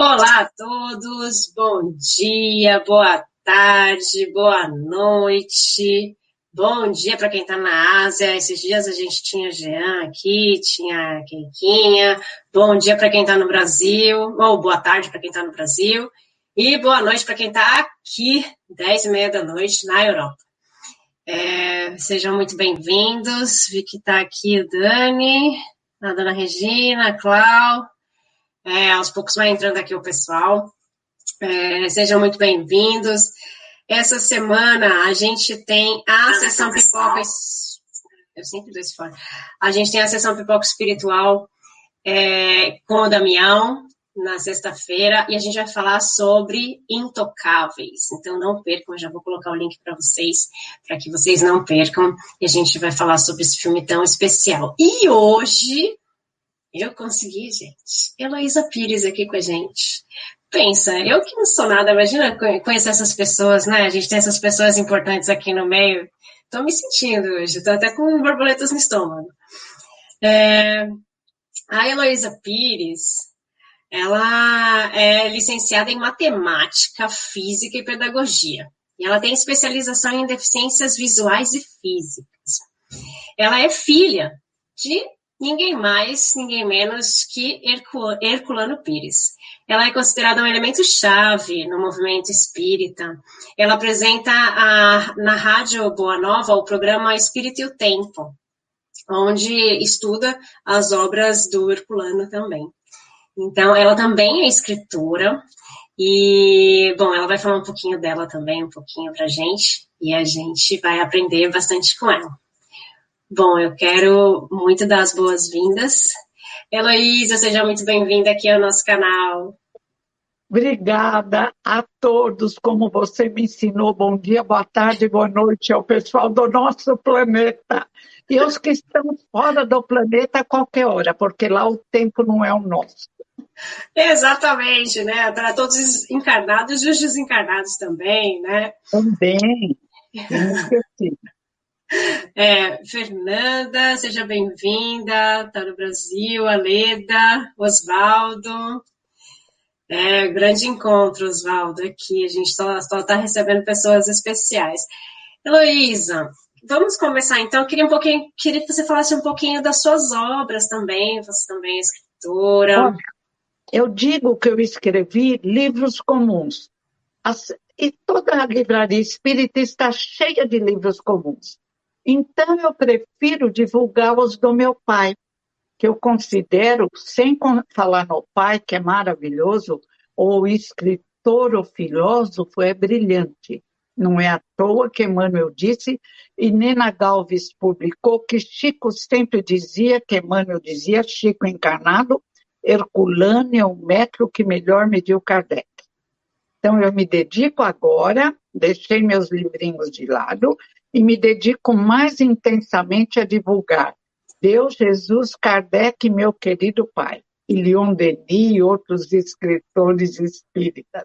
Olá a todos, bom dia, boa tarde, boa noite. Bom dia para quem está na Ásia. Esses dias a gente tinha Jean aqui, tinha Queiquinha. Bom dia para quem está no Brasil, ou boa tarde para quem está no Brasil. E boa noite para quem está aqui, 10 e meia da noite, na Europa. É, sejam muito bem-vindos. Vi que está aqui o Dani, a dona Regina, a Clau. É, aos poucos vai entrando aqui o pessoal. É, sejam muito bem-vindos. Essa semana a gente tem a sessão pipoca. Eu sempre dou esse fora. A gente tem a sessão pipoca espiritual é, com o Damião na sexta-feira e a gente vai falar sobre intocáveis. Então não percam, eu já vou colocar o link para vocês, para que vocês não percam. E a gente vai falar sobre esse filme tão especial. E hoje eu consegui, gente. Heloísa Pires aqui com a gente. Pensa, eu que não sou nada, imagina conhecer essas pessoas, né? A gente tem essas pessoas importantes aqui no meio. Estou me sentindo hoje, estou até com borboletas no estômago. É, a Heloísa Pires, ela é licenciada em matemática, física e pedagogia. E ela tem especialização em deficiências visuais e físicas. Ela é filha de ninguém mais, ninguém menos que Herculano Pires. Ela é considerada um elemento chave no movimento espírita. Ela apresenta a, na Rádio Boa Nova o programa Espírito e o Tempo, onde estuda as obras do Herculano também. Então, ela também é escritora, e, bom, ela vai falar um pouquinho dela também, um pouquinho pra gente, e a gente vai aprender bastante com ela. Bom, eu quero muito dar as boas-vindas. Heloísa, seja muito bem-vinda aqui ao nosso canal. Obrigada a todos, como você me ensinou. Bom dia, boa tarde, boa noite ao pessoal do nosso planeta. E os que estão fora do planeta a qualquer hora, porque lá o tempo não é o nosso. Exatamente, né? Para todos os encarnados e os desencarnados também, né? Também. É, Fernanda, seja bem-vinda, está no Brasil, Aleda, Osvaldo. É, grande encontro, Osvaldo, aqui. A gente está recebendo pessoas especiais. Heloísa, vamos começar então. Queria um pouquinho, queria que você falasse um pouquinho das suas obras também. Você também é escritora. Eu digo que eu escrevi livros comuns. As, e toda a livraria espírita está cheia de livros comuns. Então, eu prefiro divulgar os do meu pai, que eu considero, sem falar no pai, que é maravilhoso, o escritor, o filósofo é brilhante. Não é à toa que Emmanuel disse, e Nena Galves publicou que Chico sempre dizia, que Emmanuel dizia, Chico encarnado, Herculano é o método que melhor mediu Kardec. Então, eu me dedico agora, deixei meus livrinhos de lado e me dedico mais intensamente a divulgar Deus, Jesus, Kardec, meu querido pai, e Leon Denis e outros escritores espíritas.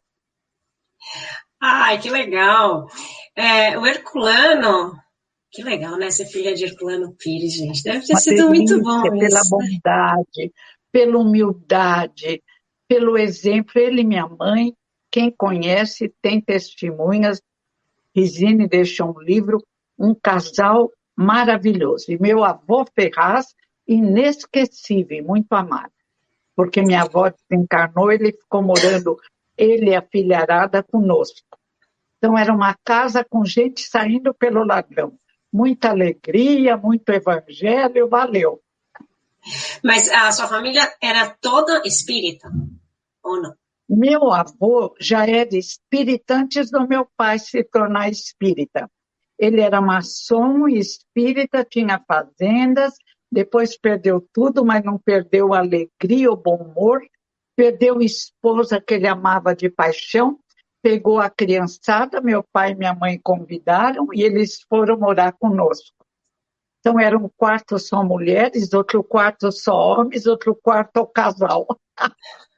Ai, que legal! É, o Herculano, que legal, né? Ser filha de Herculano Pires, gente. Deve ter Uma sido delícia, muito bom. Pela isso. bondade, pela humildade, pelo exemplo. Ele e minha mãe, quem conhece, tem testemunhas. Risine deixou um livro um casal maravilhoso. E meu avô Ferraz, inesquecível, muito amado. Porque minha avó desencarnou, ele ficou morando, ele e a filharada conosco. Então era uma casa com gente saindo pelo ladrão. Muita alegria, muito evangelho, valeu. Mas a sua família era toda espírita, ou não? Meu avô já era espírita antes do meu pai se tornar espírita. Ele era maçom e espírita, tinha fazendas, depois perdeu tudo, mas não perdeu a alegria, o bom humor, perdeu a esposa que ele amava de paixão, pegou a criançada, meu pai e minha mãe convidaram e eles foram morar conosco. Então era um quarto só mulheres, outro quarto só homens, outro quarto casal.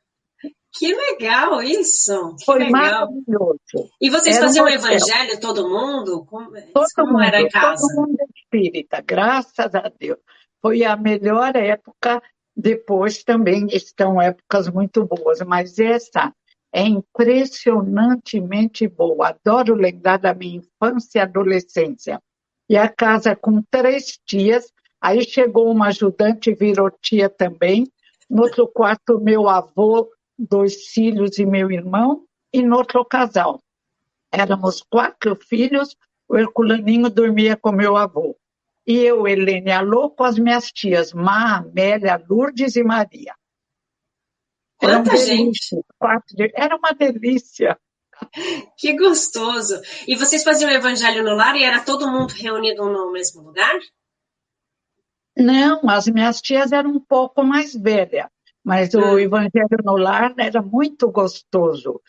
Que legal isso! Que Foi legal. maravilhoso. E vocês era faziam um evangelho, todo mundo? Como, todo como mundo, era em casa? Todo mundo espírita, graças a Deus. Foi a melhor época Depois também estão épocas muito boas, mas essa é impressionantemente boa. Adoro lembrar da minha infância e adolescência. E a casa com três tias, aí chegou uma ajudante, virou tia também. No outro quarto, meu avô, dois filhos e meu irmão, e no outro casal. Éramos quatro filhos, o Herculaninho dormia com meu avô. E eu, Helene Alô, com as minhas tias, Má, Amélia, Lourdes e Maria. Quanta gente! Era uma delícia. Que gostoso! E vocês faziam o evangelho no lar e era todo mundo reunido no mesmo lugar? Não, as minhas tias eram um pouco mais velhas, mas o hum. evangelho no lar era muito gostoso.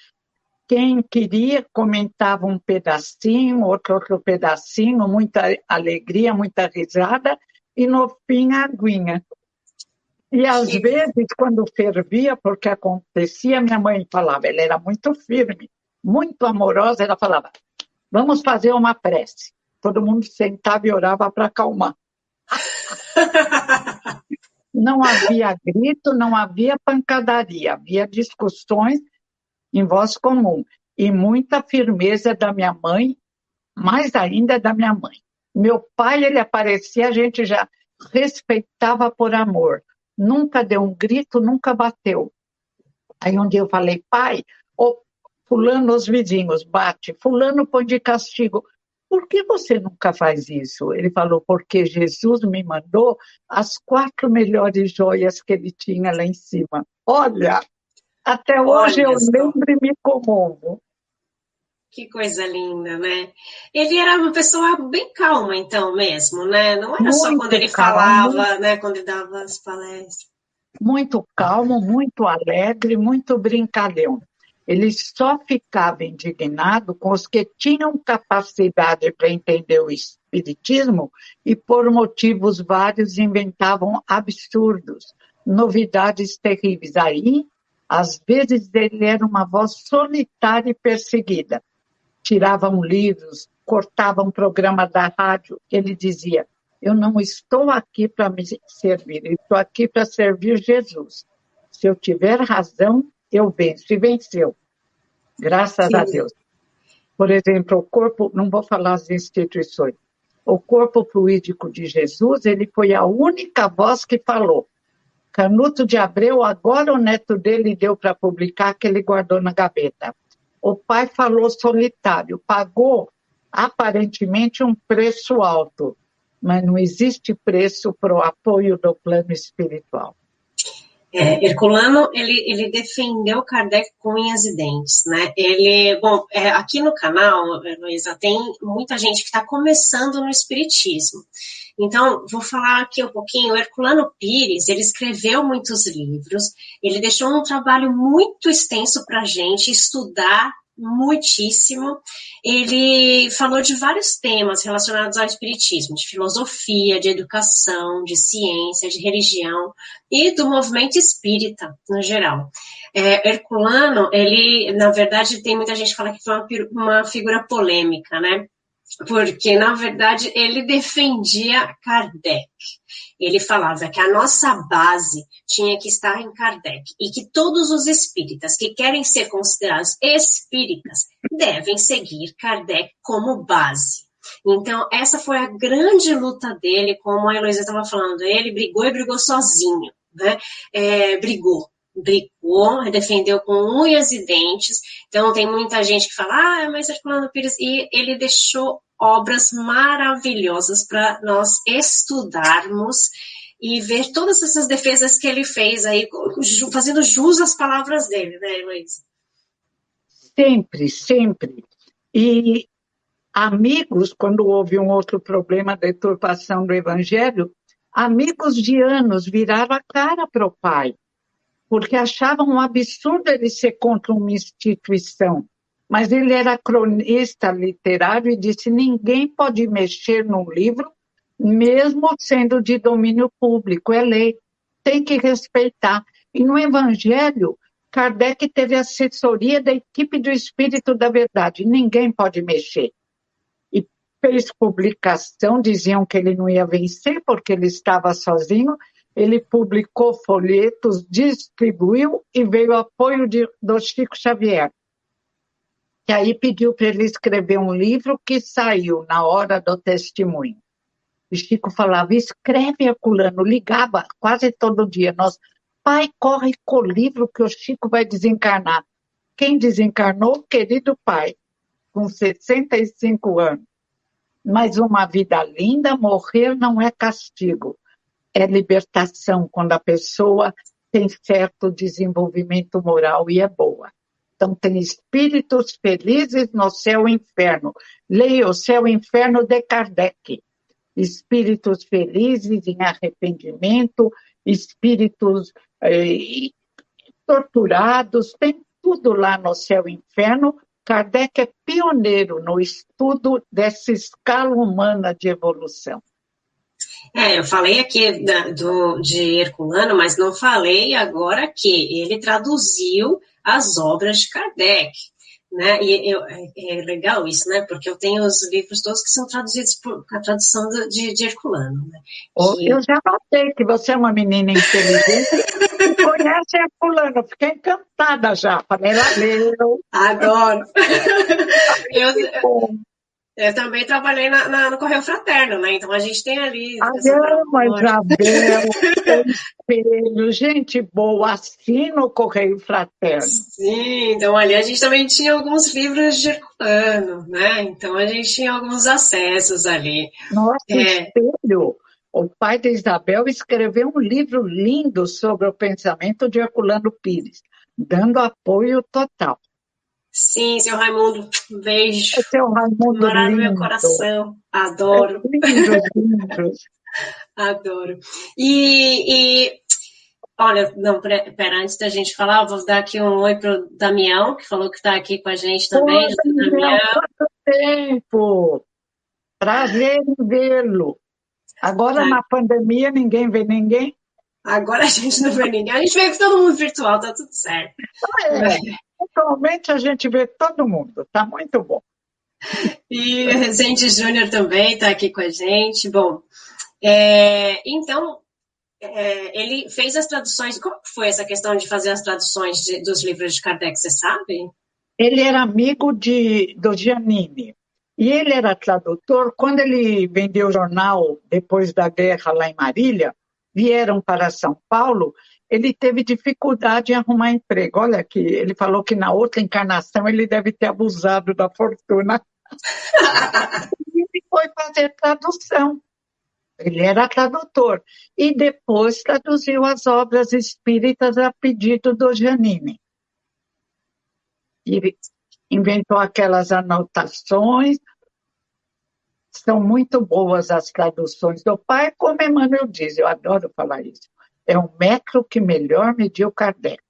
Quem queria comentava um pedacinho, outro outro pedacinho, muita alegria, muita risada, e no fim a aguinha. E às Sim. vezes, quando fervia, porque acontecia, minha mãe falava, ela era muito firme, muito amorosa, ela falava, vamos fazer uma prece. Todo mundo sentava e orava para acalmar. não havia grito, não havia pancadaria, havia discussões em voz comum e muita firmeza da minha mãe, mais ainda da minha mãe. Meu pai, ele aparecia, a gente já respeitava por amor. Nunca deu um grito, nunca bateu. Aí um dia eu falei, pai, oh, fulano os vizinhos bate, fulano põe de castigo. Por que você nunca faz isso? Ele falou, porque Jesus me mandou as quatro melhores joias que ele tinha lá em cima. Olha, até hoje Olha eu só. lembro e me comovo. Que coisa linda, né? Ele era uma pessoa bem calma, então, mesmo, né? Não era muito só quando ele calmo, falava, né? Quando ele dava as palestras. Muito calmo, muito alegre, muito brincalhão. Ele só ficava indignado com os que tinham capacidade para entender o espiritismo e, por motivos vários, inventavam absurdos, novidades terríveis. Aí às vezes ele era uma voz solitária e perseguida. Tiravam livros, cortavam programa da rádio. Ele dizia: Eu não estou aqui para me servir, estou aqui para servir Jesus. Se eu tiver razão, eu venço. E venceu. Graças Sim. a Deus. Por exemplo, o corpo, não vou falar as instituições, o corpo fluídico de Jesus, ele foi a única voz que falou. Canuto de Abreu, agora o neto dele deu para publicar, que ele guardou na gaveta. O pai falou solitário, pagou aparentemente um preço alto, mas não existe preço para o apoio do plano espiritual. É, Herculano, ele, ele defendeu Kardec com unhas e dentes, né? Ele, bom, é, aqui no canal, Luísa, tem muita gente que está começando no Espiritismo. Então, vou falar aqui um pouquinho. O Herculano Pires, ele escreveu muitos livros, ele deixou um trabalho muito extenso para a gente estudar muitíssimo. Ele falou de vários temas relacionados ao espiritismo, de filosofia, de educação, de ciência, de religião e do movimento espírita no geral. É, Herculano, ele, na verdade, tem muita gente que fala que foi uma, uma figura polêmica, né? Porque, na verdade, ele defendia Kardec. Ele falava que a nossa base tinha que estar em Kardec e que todos os espíritas que querem ser considerados espíritas devem seguir Kardec como base. Então, essa foi a grande luta dele, como a Heloísa estava falando. Ele brigou e brigou sozinho, né? É, brigou brigou, defendeu com unhas e dentes. Então, tem muita gente que fala, ah, mas Herculano Pires, e ele deixou obras maravilhosas para nós estudarmos e ver todas essas defesas que ele fez aí, fazendo jus às palavras dele, né, Luiz? Sempre, sempre. E amigos, quando houve um outro problema da deturpação do evangelho, amigos de anos viraram a cara para o pai porque achavam um absurdo ele ser contra uma instituição. Mas ele era cronista literário e disse: ninguém pode mexer num livro, mesmo sendo de domínio público, é lei, tem que respeitar. E no Evangelho, Kardec teve assessoria da equipe do Espírito da Verdade, ninguém pode mexer. E fez publicação, diziam que ele não ia vencer porque ele estava sozinho, ele publicou folhetos, distribuiu e veio o apoio de, do Chico Xavier. Que aí pediu para ele escrever um livro que saiu na hora do testemunho. E Chico falava, escreve, Herculano, ligava quase todo dia. Nós, pai, corre com o livro que o Chico vai desencarnar. Quem desencarnou? Querido pai, com 65 anos. Mas uma vida linda, morrer não é castigo, é libertação, quando a pessoa tem certo desenvolvimento moral e é boa. Então, tem espíritos felizes no céu e inferno. Leia o céu e inferno de Kardec espíritos felizes em arrependimento, espíritos eh, torturados, tem tudo lá no céu e inferno. Kardec é pioneiro no estudo dessa escala humana de evolução. É, eu falei aqui da, do, de Herculano, mas não falei agora que ele traduziu as obras de Kardec. Né? E eu, é, é legal isso, né? Porque eu tenho os livros todos que são traduzidos por a tradução de, de Herculano. Né? Que... Eu já notei que você é uma menina inteligente e conhece Herculano. Fiquei encantada já. Falei, ela leu. Adoro. eu, eu também trabalhei na, na, no Correio Fraterno, né? Então a gente tem ali. Ah, amo Isabel, espelho, gente boa, assina o Correio Fraterno. Sim, então ali a gente também tinha alguns livros de Herculano, né? Então a gente tinha alguns acessos ali. Nossa, é... espelho! O pai de Isabel escreveu um livro lindo sobre o pensamento de Herculano Pires, dando apoio total. Sim, seu Raimundo, um beijo. Seu Raimundo Morar no meu coração. Adoro. É lindo, lindo. Adoro. E, e, olha, não, pera, antes da gente falar, vou dar aqui um oi para o Damião, que falou que está aqui com a gente também. Oi, Damião, quanto tempo! Prazer em vê-lo. Agora, Ai. na pandemia, ninguém vê ninguém. Agora a gente não vê ninguém. A gente vê que todo mundo virtual, tá tudo certo. É. Atualmente a gente vê todo mundo, tá muito bom. E o Rezende Júnior também está aqui com a gente. Bom, é, então, é, ele fez as traduções. Como foi essa questão de fazer as traduções de, dos livros de Kardec, você sabe? Ele era amigo de, do Giannini. E ele era tradutor. Quando ele vendeu o jornal depois da guerra lá em Marília, vieram para São Paulo ele teve dificuldade em arrumar emprego. Olha aqui, ele falou que na outra encarnação ele deve ter abusado da fortuna. e ele foi fazer tradução. Ele era tradutor. E depois traduziu as obras espíritas a pedido do Janine. E inventou aquelas anotações. São muito boas as traduções do pai, como Emmanuel diz, eu adoro falar isso é o metro que melhor mediu Kardec.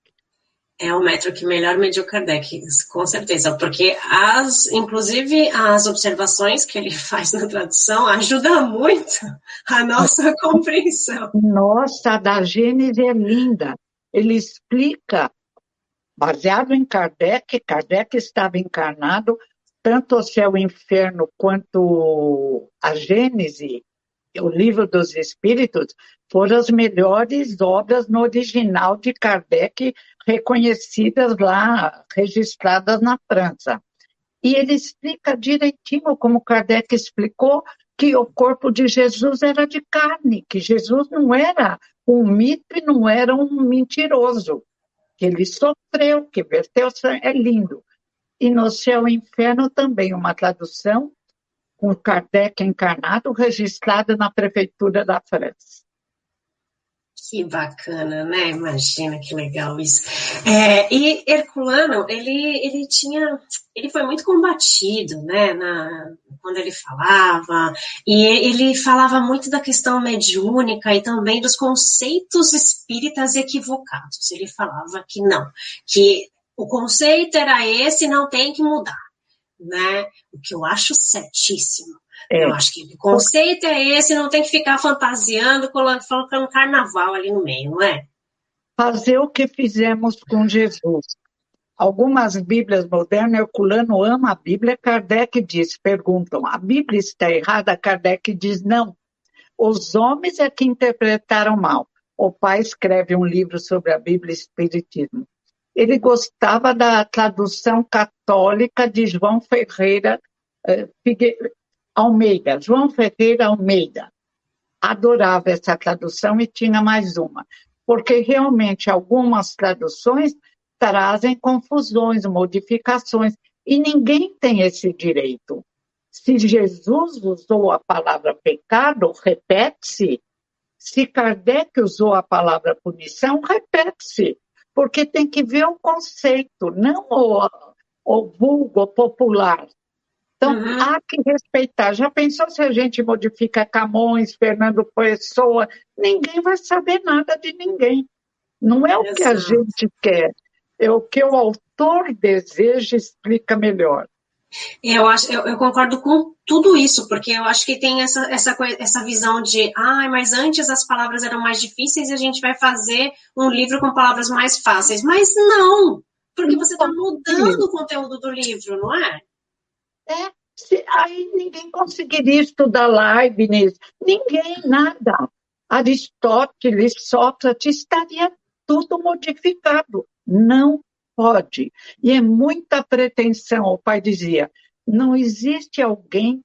É o metro que melhor mediu Kardec, com certeza, porque as, inclusive as observações que ele faz na tradução ajudam muito a nossa compreensão. Nossa, a da Gênesis é linda. Ele explica, baseado em Kardec, Kardec estava encarnado, tanto o céu e o inferno quanto a Gênese o Livro dos Espíritos, foram as melhores obras no original de Kardec, reconhecidas lá, registradas na França. E ele explica direitinho, como Kardec explicou, que o corpo de Jesus era de carne, que Jesus não era um mito e não era um mentiroso, que ele sofreu, que verteu é lindo. E no céu e inferno também, uma tradução com Kardec encarnado registrado na prefeitura da França. Que bacana, né? Imagina que legal isso. É, e Herculano, ele, ele tinha, ele foi muito combatido, né? Na, quando ele falava, e ele falava muito da questão mediúnica e também dos conceitos espíritas equivocados. Ele falava que não, que o conceito era esse, não tem que mudar né? O que eu acho certíssimo. É. Eu acho que o conceito é esse, não tem que ficar fantasiando, colocando carnaval ali no meio, não é? Fazer o que fizemos com Jesus. Algumas Bíblias modernas, Herculano ama a Bíblia, Kardec diz, perguntam, a Bíblia está errada? Kardec diz, não. Os homens é que interpretaram mal. o pai escreve um livro sobre a Bíblia e Espiritismo. Ele gostava da tradução católica de João Ferreira eh, Almeida, João Ferreira Almeida. Adorava essa tradução e tinha mais uma, porque realmente algumas traduções trazem confusões, modificações, e ninguém tem esse direito. Se Jesus usou a palavra pecado, repete-se. Se Kardec usou a palavra punição, repete-se. Porque tem que ver o conceito, não o, o vulgo popular. Então, uhum. há que respeitar. Já pensou se a gente modifica Camões, Fernando Pessoa? Ninguém vai saber nada de ninguém. Não é o Exato. que a gente quer, é o que o autor deseja explica melhor. Eu, acho, eu, eu, concordo com tudo isso, porque eu acho que tem essa, essa, essa visão de, ah, mas antes as palavras eram mais difíceis e a gente vai fazer um livro com palavras mais fáceis. Mas não, porque você está mudando o conteúdo do livro, não é? É, se, aí ninguém conseguiria estudar Leibniz, ninguém, nada. Aristóteles, Sócrates, estaria tudo modificado. Não pode. E é muita pretensão, o pai dizia, não existe alguém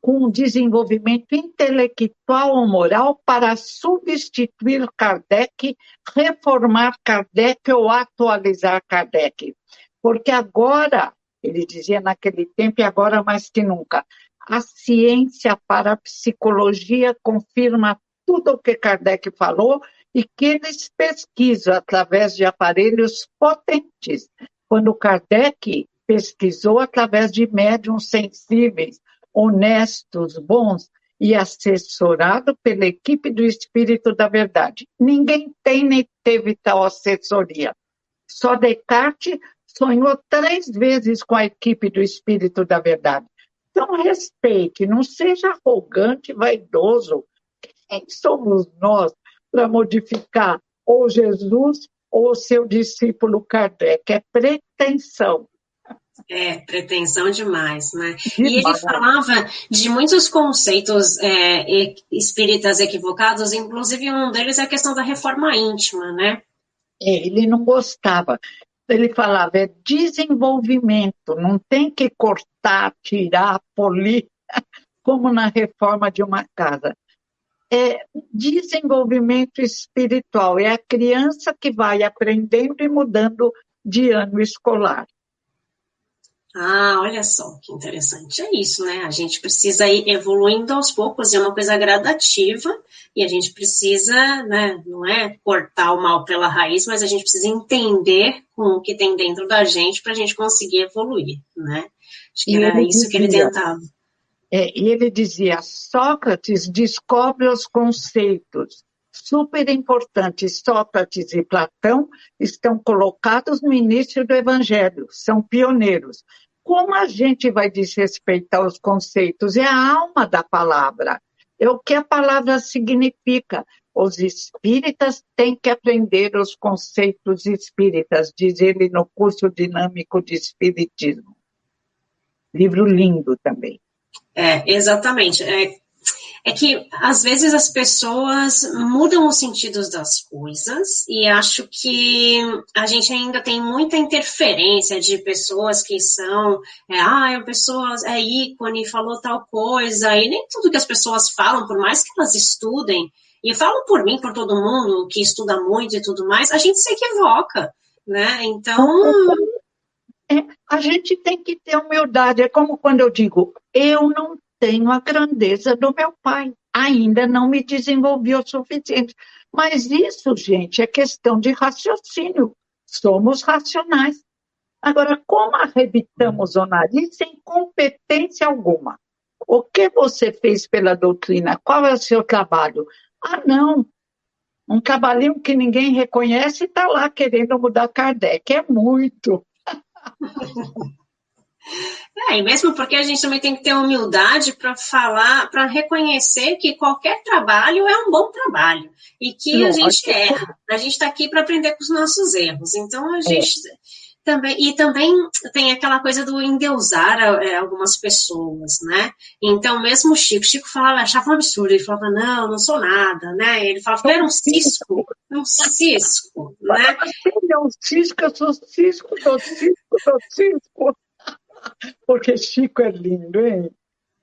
com desenvolvimento intelectual ou moral para substituir Kardec, reformar Kardec ou atualizar Kardec. Porque agora, ele dizia naquele tempo e agora mais que nunca, a ciência para a psicologia confirma tudo o que Kardec falou e que eles pesquisam através de aparelhos potentes. Quando Kardec pesquisou através de médiums sensíveis, honestos, bons e assessorado pela equipe do Espírito da Verdade. Ninguém tem nem teve tal assessoria. Só Descartes sonhou três vezes com a equipe do Espírito da Verdade. Então, respeite, não seja arrogante, vaidoso. Quem somos nós para modificar ou Jesus ou seu discípulo Kardec. É pretensão. É, pretensão demais, né? Demais. E ele falava de muitos conceitos é, espíritas equivocados, inclusive um deles é a questão da reforma íntima, né? É, ele não gostava. Ele falava, é desenvolvimento, não tem que cortar, tirar, polir, como na reforma de uma casa é desenvolvimento espiritual, é a criança que vai aprendendo e mudando de ano escolar. Ah, olha só que interessante. É isso, né? A gente precisa ir evoluindo aos poucos, é uma coisa gradativa, e a gente precisa, né, não é cortar o mal pela raiz, mas a gente precisa entender com o que tem dentro da gente para a gente conseguir evoluir, né? Acho que era isso que ele tentava. É, ele dizia: Sócrates descobre os conceitos super importantes. Sócrates e Platão estão colocados no início do Evangelho, são pioneiros. Como a gente vai desrespeitar os conceitos? É a alma da palavra, é o que a palavra significa. Os espíritas têm que aprender os conceitos espíritas, diz ele no curso dinâmico de Espiritismo. Livro lindo também. É, exatamente. É, é que às vezes as pessoas mudam os sentidos das coisas e acho que a gente ainda tem muita interferência de pessoas que são, é, ah, a pessoa é ícone, falou tal coisa, e nem tudo que as pessoas falam, por mais que elas estudem, e falam por mim, por todo mundo que estuda muito e tudo mais, a gente se equivoca, né? Então. É, a gente tem que ter humildade. É como quando eu digo, eu não tenho a grandeza do meu pai, ainda não me desenvolvi o suficiente. Mas isso, gente, é questão de raciocínio. Somos racionais. Agora, como arrebitamos o nariz sem competência alguma? O que você fez pela doutrina? Qual é o seu trabalho? Ah, não. Um trabalhinho que ninguém reconhece está lá querendo mudar Kardec. É muito. É, e mesmo porque a gente também tem que ter humildade para falar, para reconhecer que qualquer trabalho é um bom trabalho e que a gente erra. A gente está aqui para aprender com os nossos erros. Então a é. Também, e também tem aquela coisa do endeusar é, algumas pessoas, né? Então, mesmo o Chico, Chico falava, achava um absurdo, ele falava, não, não sou nada, né? Ele falava que era um cisco, um cisco, né? Ele é um cisco, eu sou cisco, sou cisco, sou cisco. Porque Chico é lindo, hein?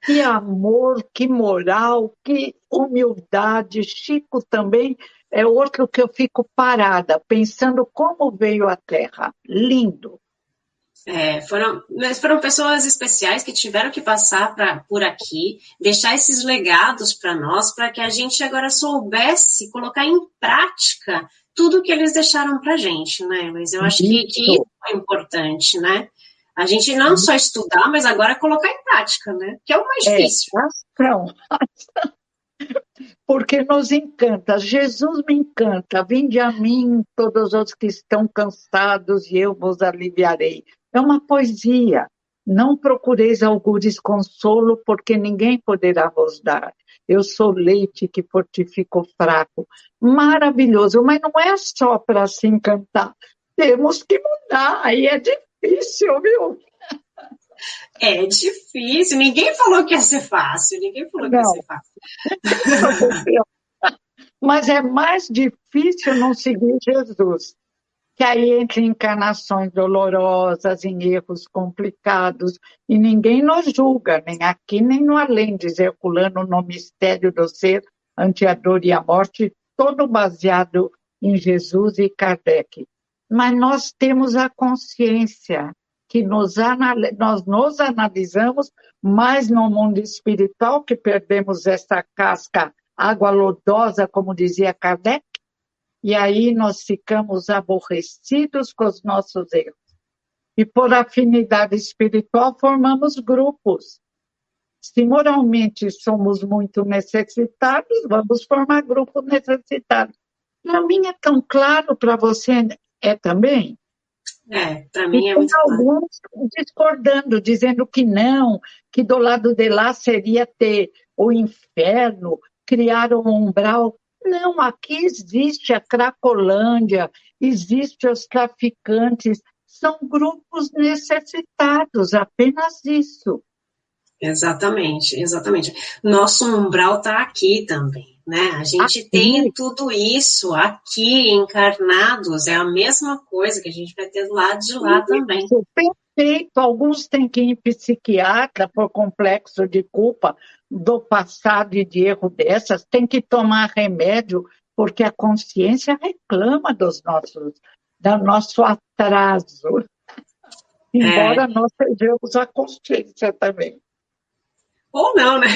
Que amor, que moral, que humildade. Chico também é outro que eu fico parada, pensando como veio à Terra. Lindo. É, foram, foram pessoas especiais que tiveram que passar pra, por aqui, deixar esses legados para nós, para que a gente agora soubesse colocar em prática tudo que eles deixaram para gente, né, Luiz? Eu acho que, que isso é importante, né? A gente não só estudar, mas agora colocar em prática, né? Que é o mais é, difícil. Ação. Porque nos encanta. Jesus me encanta. Vinde a mim, todos os que estão cansados, e eu vos aliviarei. É uma poesia. Não procureis algures consolo, porque ninguém poderá vos dar. Eu sou leite que fortifica fraco. Maravilhoso, mas não é só para se encantar. Temos que mudar, aí é difícil, viu? É difícil. Ninguém falou que ia ser fácil. Ninguém falou não. que ia ser fácil. Mas é mais difícil não seguir Jesus. Que aí entra em encarnações dolorosas, em erros complicados, e ninguém nos julga, nem aqui nem no além, dizer fulano no mistério do ser, ante a dor e a morte, todo baseado em Jesus e Kardec mas nós temos a consciência que nos nós nos analisamos mais no mundo espiritual, que perdemos essa casca água lodosa, como dizia Kardec, e aí nós ficamos aborrecidos com os nossos erros. E por afinidade espiritual formamos grupos. Se moralmente somos muito necessitados, vamos formar grupos necessitados. Para mim é tão claro para você é também? É, para mim é muito alguns claro. discordando, dizendo que não, que do lado de lá seria ter o inferno, criar um umbral. Não, aqui existe a Cracolândia, existe os traficantes, são grupos necessitados, apenas isso. Exatamente, exatamente. Nosso umbral está aqui também né? A gente aqui. tem tudo isso aqui encarnados, é a mesma coisa que a gente vai ter do lado de lá isso, também. Perfeito. Alguns têm que ir em psiquiatra por complexo de culpa do passado e de erro dessas, tem que tomar remédio porque a consciência reclama dos nossos, do nosso atraso. Embora é. nós sejamos a consciência também. Ou não, né?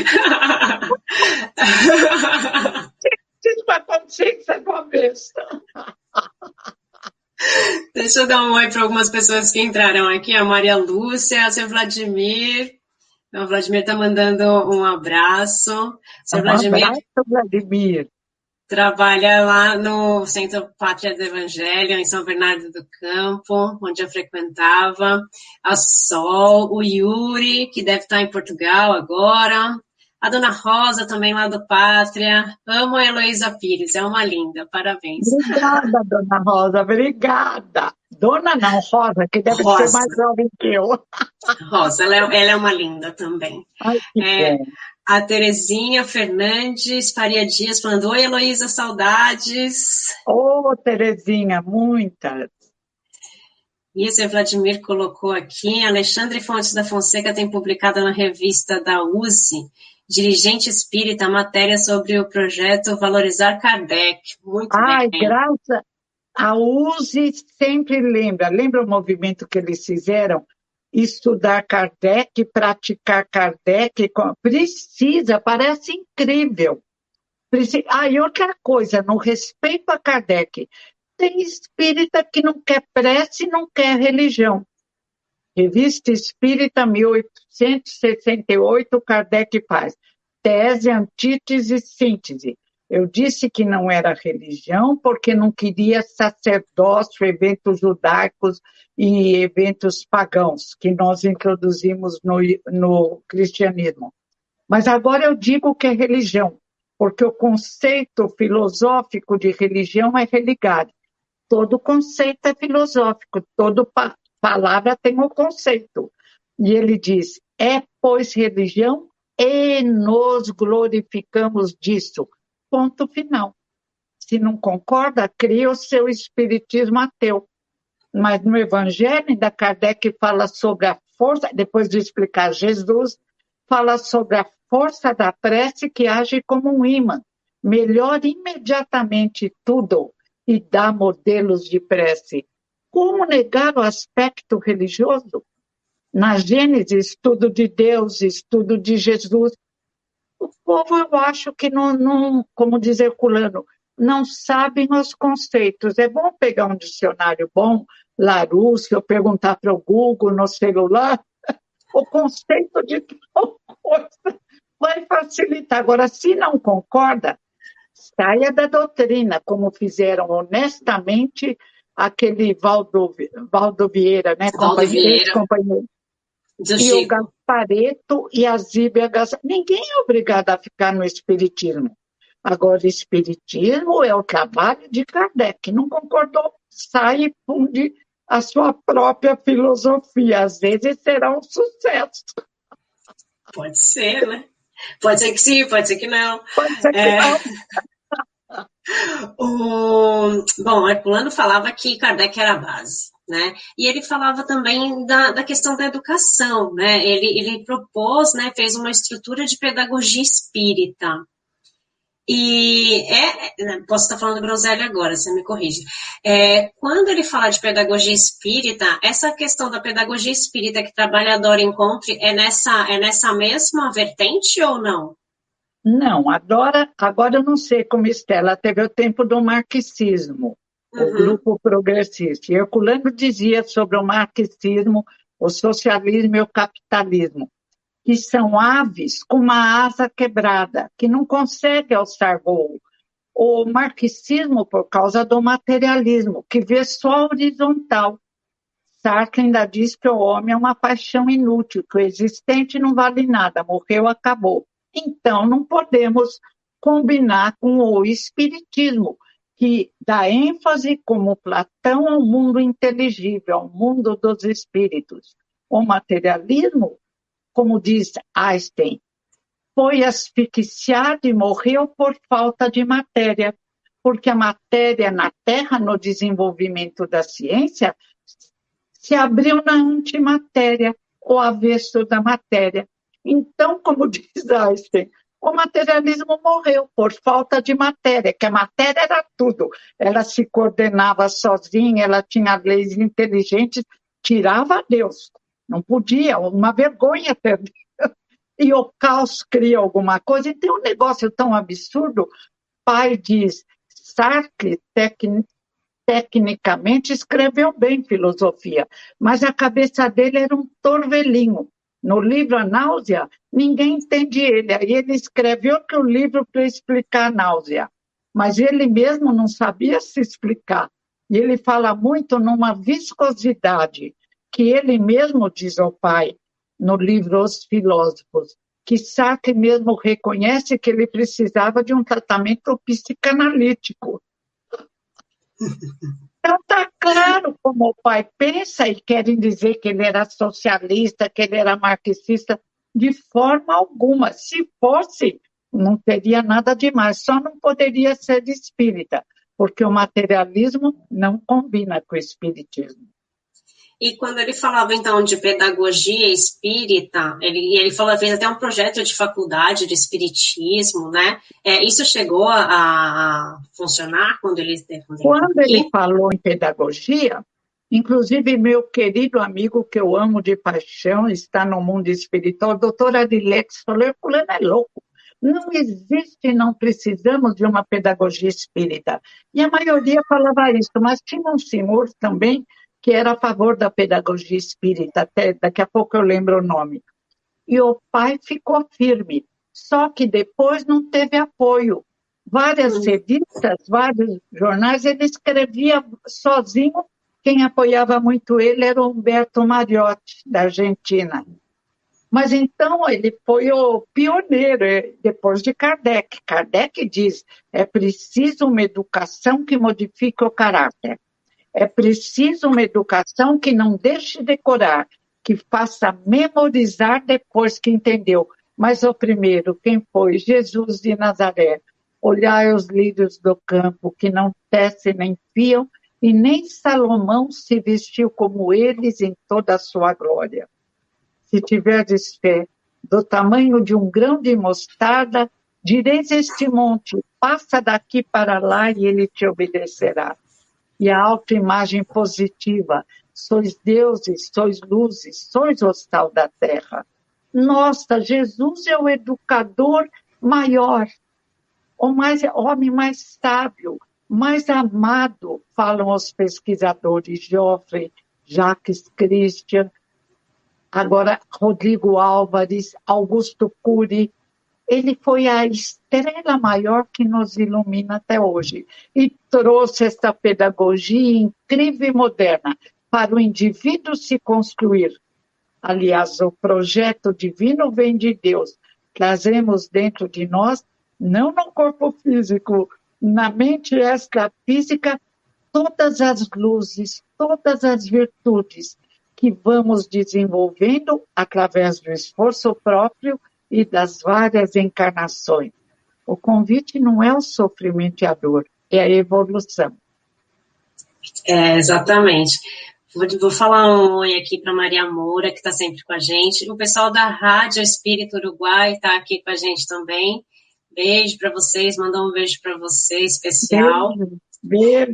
Isso vai acontecer uma vez. Deixa eu dar um oi para algumas pessoas que entraram aqui. A Maria Lúcia, o seu Vladimir. O Vladimir está mandando um abraço. Seu um Vladimir. Abraço, Vladimir trabalha lá no Centro Pátria do Evangelho, em São Bernardo do Campo, onde eu frequentava. A Sol, o Yuri, que deve estar em Portugal agora. A Dona Rosa, também lá do Pátria. Amo a Heloísa Pires, é uma linda, parabéns. Obrigada, Dona Rosa, obrigada. Dona não, Rosa, que deve Rosa. ser mais jovem que eu. Rosa, ela é, ela é uma linda também. Ai, que é. A Terezinha Fernandes Faria Dias falando: Oi, Heloísa, saudades. Ô, oh, Terezinha, muitas. Isso, o Vladimir colocou aqui. Alexandre Fontes da Fonseca tem publicado na revista da USE, dirigente espírita, matéria sobre o projeto Valorizar Kardec. Muito Ai, bem. graças. A USE sempre lembra. Lembra o movimento que eles fizeram? Estudar Kardec, praticar Kardec, precisa, parece incrível. Precisa... Ah, e outra coisa, no respeito a Kardec, tem espírita que não quer prece não quer religião. Revista Espírita, 1868, Kardec faz. Tese, antítese, síntese. Eu disse que não era religião porque não queria sacerdócio, eventos judaicos e eventos pagãos que nós introduzimos no, no cristianismo. Mas agora eu digo que é religião, porque o conceito filosófico de religião é religare. Todo conceito é filosófico, todo palavra tem o conceito. E ele diz: é, pois, religião e nos glorificamos disso. Ponto final. Se não concorda, cria o seu espiritismo ateu. Mas no Evangelho, ainda Kardec fala sobre a força, depois de explicar Jesus, fala sobre a força da prece que age como um imã. Melhora imediatamente tudo e dá modelos de prece. Como negar o aspecto religioso? Na Gênesis, estudo de Deus, estudo de Jesus. O povo, eu acho que não, não como dizer Culano, não sabem os conceitos. É bom pegar um dicionário bom, Larousse, ou perguntar para o Google no celular, o conceito de tal coisa vai facilitar. Agora, se não concorda, saia da doutrina, como fizeram honestamente aquele Valdo, Valdo Vieira, né? Valdo Vieira. Companheiro. E o Gaspareto e a Zíbia Gaspareto. Ninguém é obrigado a ficar no espiritismo. Agora, espiritismo é o trabalho de Kardec. Não concordou? Sai e funde a sua própria filosofia. Às vezes será um sucesso. Pode ser, né? Pode ser que sim, pode ser que não. Pode ser que é... não. o... Bom, Herculano falava que Kardec era a base, né? E ele falava também da, da questão da educação, né? Ele, ele propôs, né, fez uma estrutura de pedagogia espírita, e é, né, posso estar falando groselha agora, você me corrige. É, quando ele fala de pedagogia espírita, essa questão da pedagogia espírita que trabalhador encontre é nessa, é nessa mesma vertente ou não? Não, agora, agora eu não sei como Estela teve o tempo do marxismo, uhum. o grupo progressista. E Herculano dizia sobre o marxismo, o socialismo e o capitalismo que são aves com uma asa quebrada, que não conseguem alçar voo. O marxismo, por causa do materialismo, que vê só horizontal. Sartre ainda diz que o homem é uma paixão inútil, que o existente não vale nada, morreu, acabou. Então, não podemos combinar com o espiritismo, que dá ênfase, como Platão, ao mundo inteligível, ao mundo dos espíritos. O materialismo como diz Einstein, foi asfixiado e morreu por falta de matéria, porque a matéria na Terra, no desenvolvimento da ciência, se abriu na antimatéria, o avesso da matéria. Então, como diz Einstein, o materialismo morreu por falta de matéria, que a matéria era tudo. Ela se coordenava sozinha, ela tinha leis inteligentes, tirava Deus. Não podia, uma vergonha ter. E o caos cria alguma coisa. E tem um negócio tão absurdo. Pai diz, Sartre, tecn tecnicamente, escreveu bem filosofia, mas a cabeça dele era um torvelinho. No livro A Náusea, ninguém entende ele. Aí ele escreveu outro livro para explicar a náusea, mas ele mesmo não sabia se explicar. E ele fala muito numa viscosidade que ele mesmo diz ao pai no livro Os Filósofos, que Sartre mesmo reconhece que ele precisava de um tratamento psicanalítico. Claro como o pai pensa e querem dizer que ele era socialista, que ele era marxista, de forma alguma. Se fosse, não teria nada demais, só não poderia ser espírita, porque o materialismo não combina com o espiritismo. E quando ele falava então de pedagogia espírita, ele, ele falou, fez até um projeto de faculdade de espiritismo, né? É, isso chegou a, a, funcionar quando ele. Quando, quando ele falou em pedagogia, inclusive meu querido amigo que eu amo de paixão, está no mundo espiritual, doutor Adilex, falou: fulano é louco. Não existe, não precisamos de uma pedagogia espírita. E a maioria falava isso, mas tinha um senhor também que era a favor da pedagogia espírita, até daqui a pouco eu lembro o nome. E o pai ficou firme, só que depois não teve apoio. Várias uhum. revistas, vários jornais, ele escrevia sozinho. Quem apoiava muito ele era o Humberto Mariotti, da Argentina. Mas então ele foi o pioneiro, é, depois de Kardec. Kardec diz: é preciso uma educação que modifique o caráter. É preciso uma educação que não deixe decorar, que faça memorizar depois que entendeu. Mas o primeiro, quem foi? Jesus de Nazaré. Olhai os lírios do campo, que não tecem nem fiam, e nem Salomão se vestiu como eles em toda a sua glória. Se tiverdes fé do tamanho de um grão de mostarda, direis este monte, passa daqui para lá e ele te obedecerá. E a autoimagem positiva, sois deuses, sois luzes, sois o sal da terra. Nossa, Jesus é o educador maior, o mais, homem mais sábio, mais amado, falam os pesquisadores Joffre, Jacques Christian, agora Rodrigo Álvares, Augusto Cury. Ele foi a estrela maior que nos ilumina até hoje e trouxe essa pedagogia incrível e moderna para o indivíduo se construir. Aliás, o projeto divino vem de Deus. Trazemos dentro de nós, não no corpo físico, na mente extrafísica todas as luzes, todas as virtudes que vamos desenvolvendo através do esforço próprio e das várias encarnações. O convite não é o sofrimento e a dor, é a evolução. É, exatamente. Vou, vou falar um oi aqui para Maria Moura, que está sempre com a gente. O pessoal da Rádio Espírito Uruguai está aqui com a gente também. Beijo para vocês, mandar um beijo para você especial. Beijo.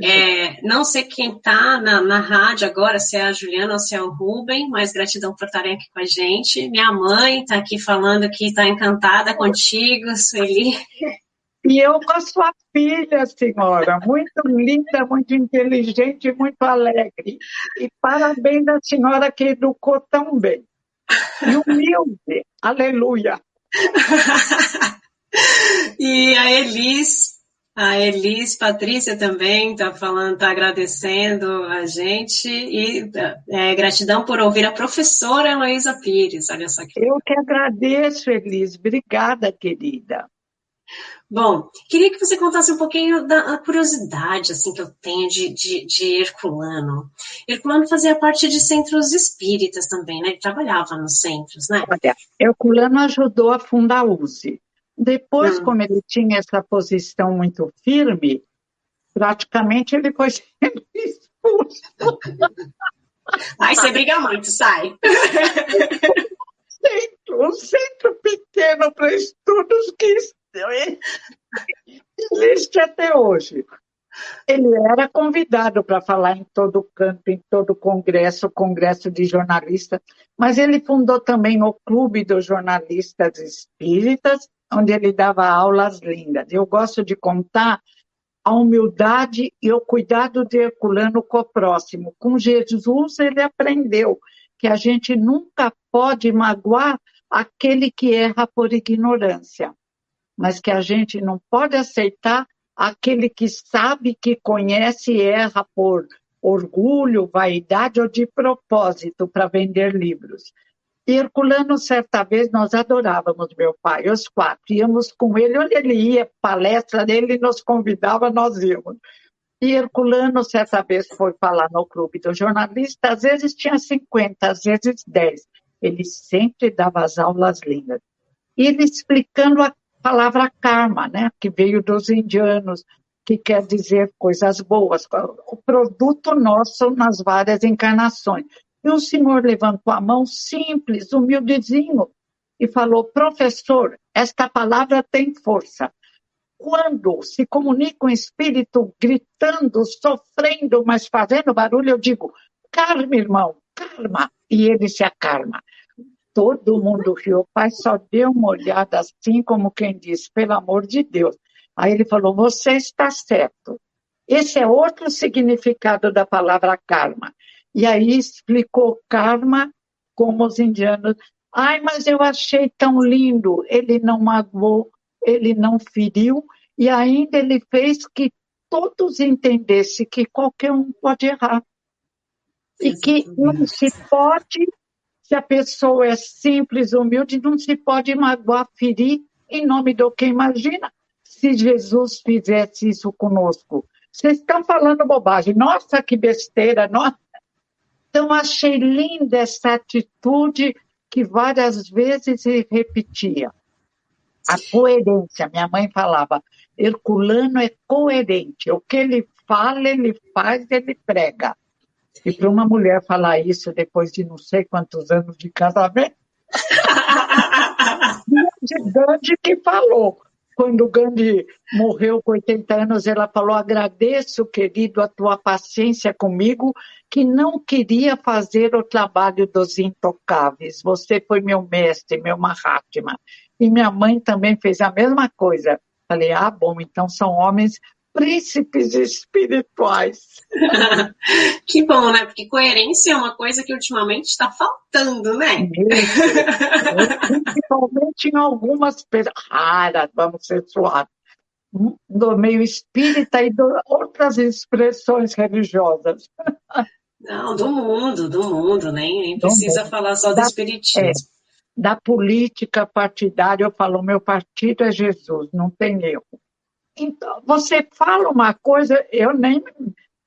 É, não sei quem está na, na rádio agora, se é a Juliana ou se é o Rubem, mas gratidão por estarem aqui com a gente. Minha mãe está aqui falando que está encantada contigo, Sueli. E eu com a sua filha, senhora, muito linda, muito inteligente, muito alegre. E parabéns à senhora que educou tão bem. E humilde, aleluia. E a Elis, a Elis Patrícia também está falando, está agradecendo a gente e é, gratidão por ouvir a professora Heloísa Pires. Olha só que. Eu que agradeço, Elis. Obrigada, querida. Bom, queria que você contasse um pouquinho da curiosidade assim que eu tenho de, de, de, Herculano. Herculano fazia parte de centros espíritas também, né? Ele trabalhava nos centros, né? Olha, Herculano ajudou a fundar a USE. Depois, hum. como ele tinha essa posição muito firme, praticamente ele foi sendo expulso. Ai, você briga muito, sai. Centro, um centro pequeno para estudos que existe até hoje. Ele era convidado para falar em todo canto, em todo congresso, congresso de jornalistas, mas ele fundou também o Clube dos Jornalistas Espíritas onde ele dava aulas lindas. Eu gosto de contar a humildade e o cuidado de Herculano com o próximo. Com Jesus, ele aprendeu que a gente nunca pode magoar aquele que erra por ignorância, mas que a gente não pode aceitar aquele que sabe, que conhece e erra por orgulho, vaidade ou de propósito para vender livros. Herculano, certa vez, nós adorávamos meu pai, os quatro. Íamos com ele, onde ele ia, palestra dele, ele nos convidava, nós íamos. E Herculano, certa vez, foi falar no clube do jornalista, às vezes tinha 50, às vezes 10. Ele sempre dava as aulas lindas. E ele explicando a palavra karma, né, que veio dos indianos, que quer dizer coisas boas, o produto nosso nas várias encarnações. E o senhor levantou a mão simples, humildezinho, e falou: professor, esta palavra tem força. Quando se comunica um espírito gritando, sofrendo, mas fazendo barulho, eu digo: calma, irmão, calma. E ele se acalma. Todo mundo riu. O pai só deu uma olhada assim, como quem diz: pelo amor de Deus. Aí ele falou: você está certo. Esse é outro significado da palavra karma. E aí explicou karma como os indianos. Ai, mas eu achei tão lindo. Ele não magoou, ele não feriu, e ainda ele fez que todos entendessem que qualquer um pode errar. E que não se pode, se a pessoa é simples, humilde, não se pode magoar, ferir em nome do que imagina. Se Jesus fizesse isso conosco, vocês estão falando bobagem. Nossa, que besteira! Nossa. Então, achei linda essa atitude que várias vezes se repetia. A coerência. Minha mãe falava, Herculano é coerente. O que ele fala, ele faz, ele prega. E para uma mulher falar isso depois de não sei quantos anos de casamento, de Gandhi que falou. Quando Gandhi morreu com 80 anos, ela falou: Agradeço, querido, a tua paciência comigo, que não queria fazer o trabalho dos intocáveis. Você foi meu mestre, meu Mahatma. E minha mãe também fez a mesma coisa. Falei: Ah, bom, então são homens príncipes espirituais. que bom, né? Porque coerência é uma coisa que ultimamente está faltando, né? Principalmente em algumas pessoas raras, vamos ser suaves, do meio espírita e de outras expressões religiosas. Não, do mundo, do mundo, nem, nem precisa mundo. falar só do da, espiritismo. É, da política partidária, eu falo, meu partido é Jesus, não tem erro. Então, você fala uma coisa, eu nem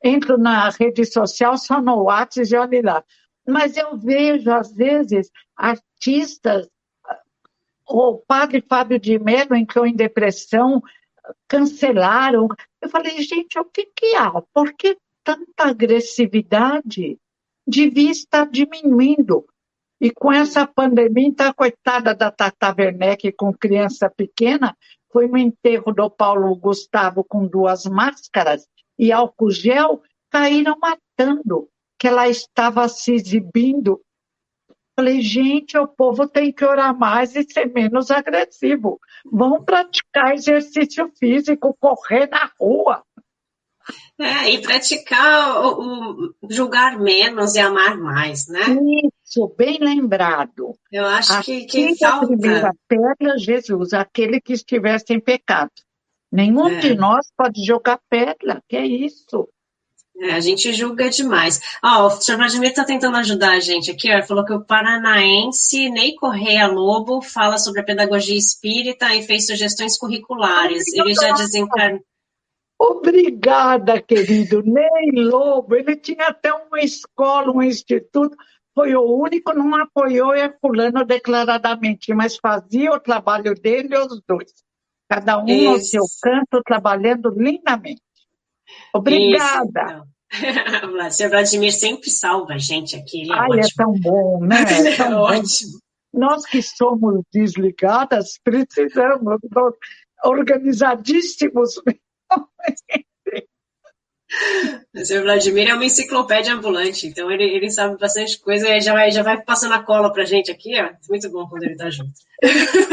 entro na rede social, só no WhatsApp e olho lá. Mas eu vejo, às vezes, artistas, o padre Fábio de Mello entrou em depressão, cancelaram. Eu falei, gente, o que, que há? Por que tanta agressividade? Devia estar diminuindo. E com essa pandemia, então, coitada da Tata Werneck com criança pequena, foi no enterro do Paulo Gustavo com duas máscaras e álcool gel, caíram matando, que ela estava se exibindo. Falei, gente, o povo tem que orar mais e ser menos agressivo. Vão praticar exercício físico, correr na rua. É, e praticar o, o, julgar menos e amar mais, né? Isso, bem lembrado. Eu acho que, que falta... a primeira pedra, Jesus, aquele que estivesse em pecado. Nenhum é. de nós pode jogar pedra, que é isso. É, a gente julga demais. Ó, o senhor Vladimir está tentando ajudar a gente aqui, ó, falou que o paranaense Ney Correia Lobo fala sobre a pedagogia espírita e fez sugestões curriculares. Ele já desencarnou. Obrigada, querido. Ney Lobo, ele tinha até uma escola, um instituto, foi o único, não apoiou Herculano declaradamente, mas fazia o trabalho dele os dois. Cada um Isso. no seu canto, trabalhando lindamente. Obrigada. Isso. Sr. Vladimir sempre salva a gente aqui. Ele é Ai, é ótimo. é tão bom, né? É, tão é bom. ótimo. Nós que somos desligadas, precisamos, organizadíssimos o senhor Vladimir é uma enciclopédia ambulante, então ele, ele sabe bastante coisa e já vai, já vai passando a cola pra gente aqui, ó. Muito bom quando ele tá junto.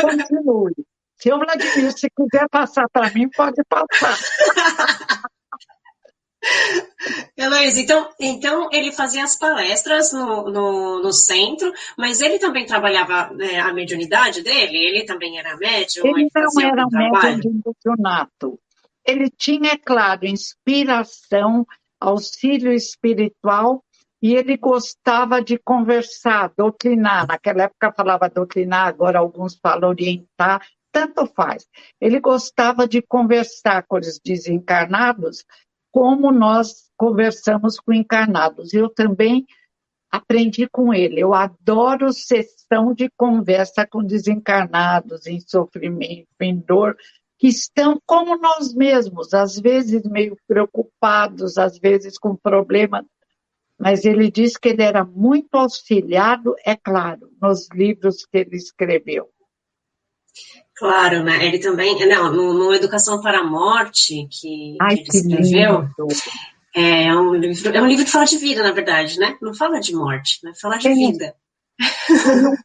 Continue. Senhor Vladimir, se quiser passar para mim, pode passar. Heloísa, então, então ele fazia as palestras no, no, no centro, mas ele também trabalhava né, a mediunidade dele? Ele também era médium? Ele não era médium de mediunato ele tinha, é claro, inspiração, auxílio espiritual e ele gostava de conversar, doutrinar. Naquela época falava doutrinar, agora alguns falam orientar, tanto faz. Ele gostava de conversar com os desencarnados, como nós conversamos com encarnados. Eu também aprendi com ele. Eu adoro sessão de conversa com desencarnados em sofrimento, em dor que estão como nós mesmos, às vezes meio preocupados, às vezes com problemas, mas ele diz que ele era muito auxiliado, é claro, nos livros que ele escreveu. Claro, né? Ele também, não, no, no Educação para a Morte, que, Ai, que ele escreveu, é um, livro, é um livro que fala de vida, na verdade, né? Não fala de morte, né? Fala de é, vida.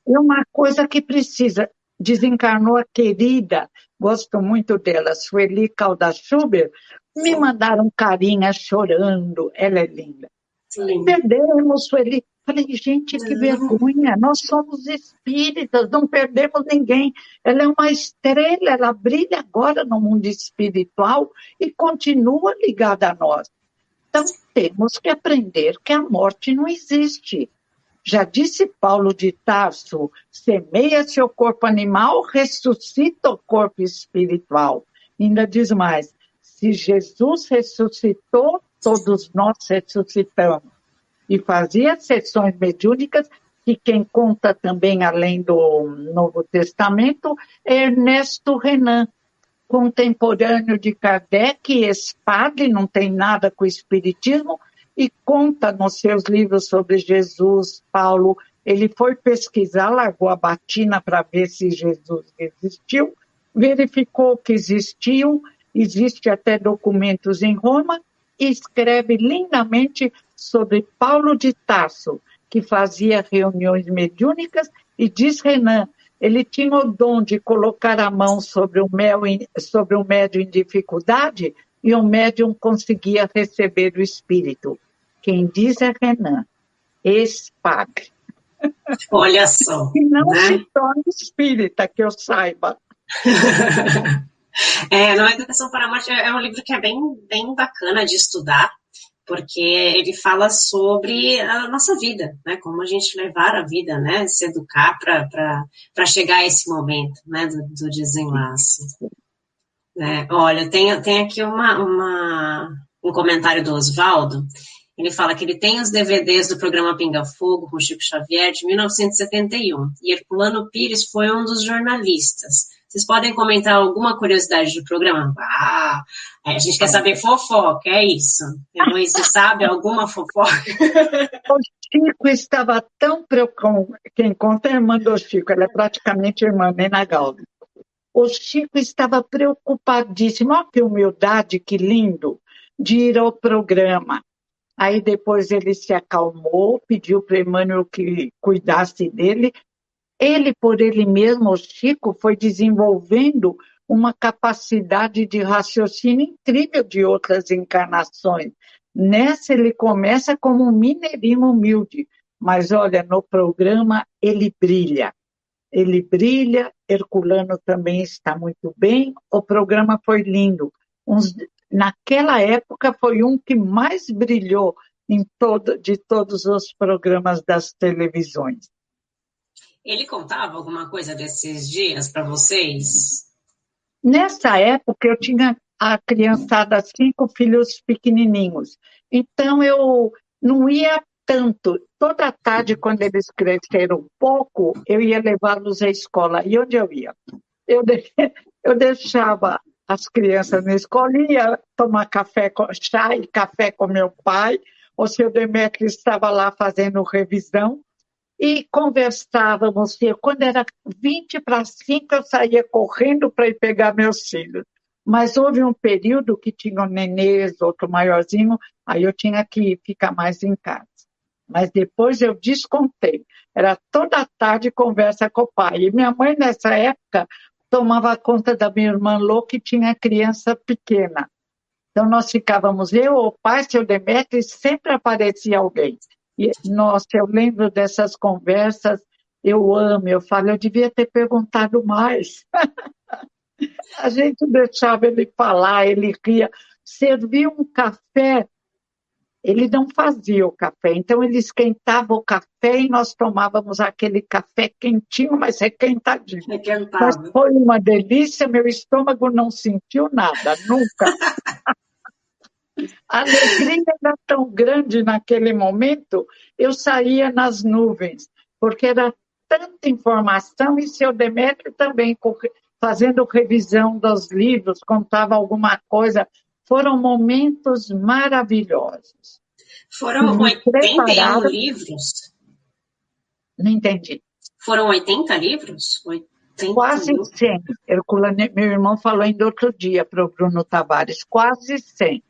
É uma coisa que precisa. Desencarnou a querida gosto muito dela, Sueli Caldas Schubert, me mandaram carinha chorando, ela é linda. Sim. Perdemos, Sueli. Falei, gente, que vergonha, nós somos espíritas, não perdemos ninguém. Ela é uma estrela, ela brilha agora no mundo espiritual e continua ligada a nós. Então, temos que aprender que a morte não existe. Já disse Paulo de Tarso: semeia seu corpo animal, ressuscita o corpo espiritual. Ainda diz mais: se Jesus ressuscitou, todos nós ressuscitamos. E fazia sessões mediúnicas, que quem conta também, além do Novo Testamento, é Ernesto Renan, contemporâneo de Kardec, ex-padre, não tem nada com o Espiritismo, e conta nos seus livros sobre Jesus, Paulo. Ele foi pesquisar, largou a batina para ver se Jesus existiu, verificou que existiu, existe até documentos em Roma, e escreve lindamente sobre Paulo de Tarso, que fazia reuniões mediúnicas, e diz Renan ele tinha o dom de colocar a mão sobre o, mel, sobre o médium em dificuldade e o médium conseguia receber o espírito. Quem diz é Renan, ex-padre. Olha só. E não né? se torna espírita, que eu saiba. é, não, Educação para a Morte é um livro que é bem, bem bacana de estudar porque ele fala sobre a nossa vida, né? Como a gente levar a vida, né? Se educar para chegar a esse momento, né? Do, do desenlace. É, olha, tem, tem aqui uma, uma, um comentário do Oswaldo. Ele fala que ele tem os DVDs do programa Pinga Fogo com Chico Xavier de 1971 e Herculano Pires foi um dos jornalistas. Vocês podem comentar alguma curiosidade do programa? Ah, a gente quer saber fofoca, é isso. Heloísa, sabe alguma fofoca? O Chico estava tão preocupado. Quem conta é a irmã do Chico, ela é praticamente irmã, nem na Galda. O Chico estava preocupadíssimo. Olha que humildade, que lindo, de ir ao programa. Aí depois ele se acalmou, pediu para Emmanuel que cuidasse dele ele, por ele mesmo, o Chico, foi desenvolvendo uma capacidade de raciocínio incrível de outras encarnações. Nessa, ele começa como um mineirinho humilde, mas olha, no programa ele brilha. Ele brilha, Herculano também está muito bem, o programa foi lindo. Uns, naquela época foi um que mais brilhou em todo, de todos os programas das televisões. Ele contava alguma coisa desses dias para vocês? Nessa época eu tinha a criançada cinco filhos pequenininhos. Então eu não ia tanto. Toda tarde, quando eles cresceram um pouco, eu ia levá-los à escola. E onde eu ia? Eu, de... eu deixava as crianças na escola, ia tomar café, com... chá e café com meu pai. O seu Demetrio estava lá fazendo revisão e conversávamos. Quando era 20 para 5, eu saía correndo para ir pegar meus filhos. Mas houve um período que tinha um nenês, outro maiorzinho, aí eu tinha que ficar mais em casa. Mas depois eu descontei. Era toda tarde conversa com o pai. E minha mãe, nessa época, tomava conta da minha irmã Lô, que tinha criança pequena. Então nós ficávamos, eu, o pai, seu Demetrio, e sempre aparecia alguém. E, nossa, eu lembro dessas conversas, eu amo, eu falo, eu devia ter perguntado mais. a gente deixava ele falar, ele ria. Servia um café, ele não fazia o café, então ele esquentava o café e nós tomávamos aquele café quentinho, mas requentadinho. Requentado. Mas foi uma delícia, meu estômago não sentiu nada, nunca. A alegria era tão grande naquele momento, eu saía nas nuvens, porque era tanta informação e seu Demétrio também fazendo revisão dos livros, contava alguma coisa. Foram momentos maravilhosos. Foram 81 livros? Não entendi. Foram 80 livros? 80 quase 100. meu irmão falou ainda outro dia para o Bruno Tavares, quase 100.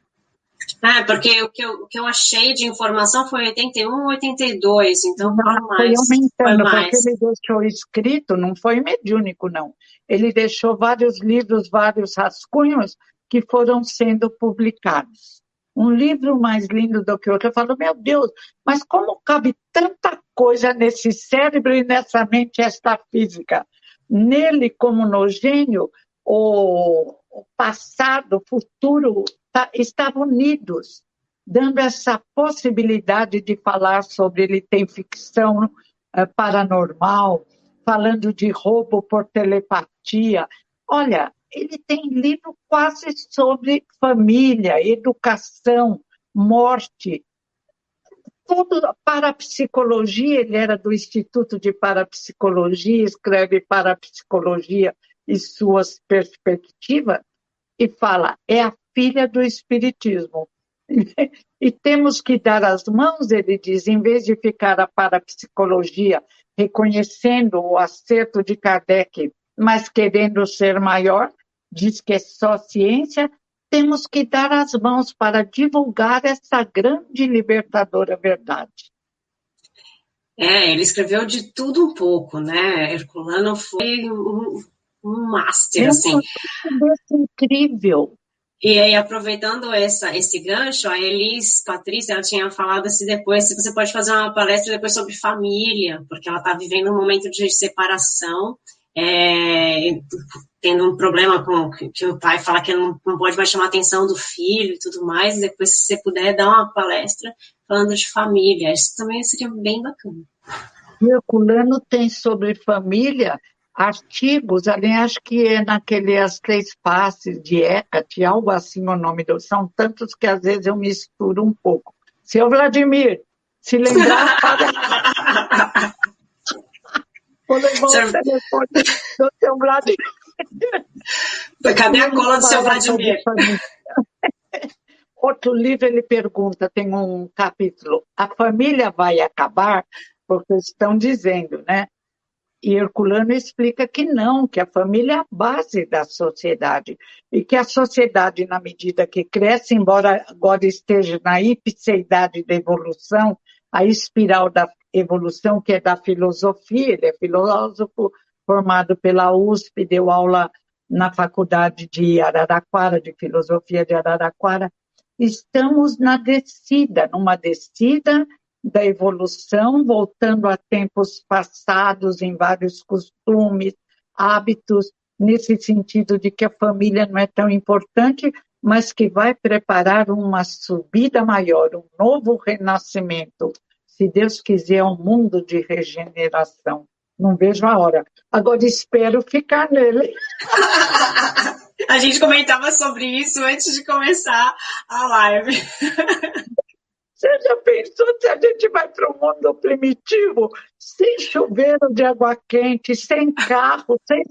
Ah, porque o que, eu, o que eu achei de informação foi 81, 82, então não, foi mais. Foi aumentando, foi mais. porque ele deixou escrito, não foi mediúnico, não. Ele deixou vários livros, vários rascunhos que foram sendo publicados. Um livro mais lindo do que outro. Eu falo, meu Deus, mas como cabe tanta coisa nesse cérebro e nessa mente extrafísica? Nele, como no gênio, o, passado, o futuro tá, estavam unidos, dando essa possibilidade de falar sobre ele tem ficção uh, paranormal, falando de roubo por telepatia. Olha, ele tem livro quase sobre família, educação, morte, tudo parapsicologia, ele era do Instituto de Parapsicologia, escreve parapsicologia e suas perspectivas, e fala, é a filha do Espiritismo. e temos que dar as mãos, ele diz, em vez de ficar a parapsicologia reconhecendo o acerto de Kardec, mas querendo ser maior, diz que é só ciência, temos que dar as mãos para divulgar essa grande libertadora verdade. É, ele escreveu de tudo um pouco, né? Herculano foi um, um master, assim. É incrível. E aí, aproveitando essa, esse gancho, a Elis Patrícia, ela tinha falado assim depois, se você pode fazer uma palestra depois sobre família, porque ela está vivendo um momento de separação, é, tendo um problema com que o pai fala que não, não pode mais chamar a atenção do filho e tudo mais, e depois se você puder dar uma palestra falando de família, isso também seria bem bacana. Herculano tem sobre família artigos, ali acho que é naquele As Três Passes de Hecate, algo assim o nome do. São tantos que às vezes eu misturo um pouco. Seu Vladimir, se lembrar, para... Vou levar o telefone do seu Vladimir. Cadê a cola do seu Vladimir? Outro livro ele pergunta, tem um capítulo, a família vai acabar? Porque estão dizendo, né? E Herculano explica que não, que a família é a base da sociedade e que a sociedade, na medida que cresce, embora agora esteja na ipseidade da evolução, a espiral da evolução, que é da filosofia, ele é filósofo formado pela USP, deu aula na faculdade de Araraquara, de filosofia de Araraquara. Estamos na descida, numa descida da evolução, voltando a tempos passados em vários costumes, hábitos, nesse sentido de que a família não é tão importante, mas que vai preparar uma subida maior, um novo renascimento. Se Deus quiser, um mundo de regeneração. Não vejo a hora. Agora espero ficar nele. a gente comentava sobre isso antes de começar a live. Você já pensou se a gente vai para um mundo primitivo, sem chuveiro de água quente, sem carro, sem,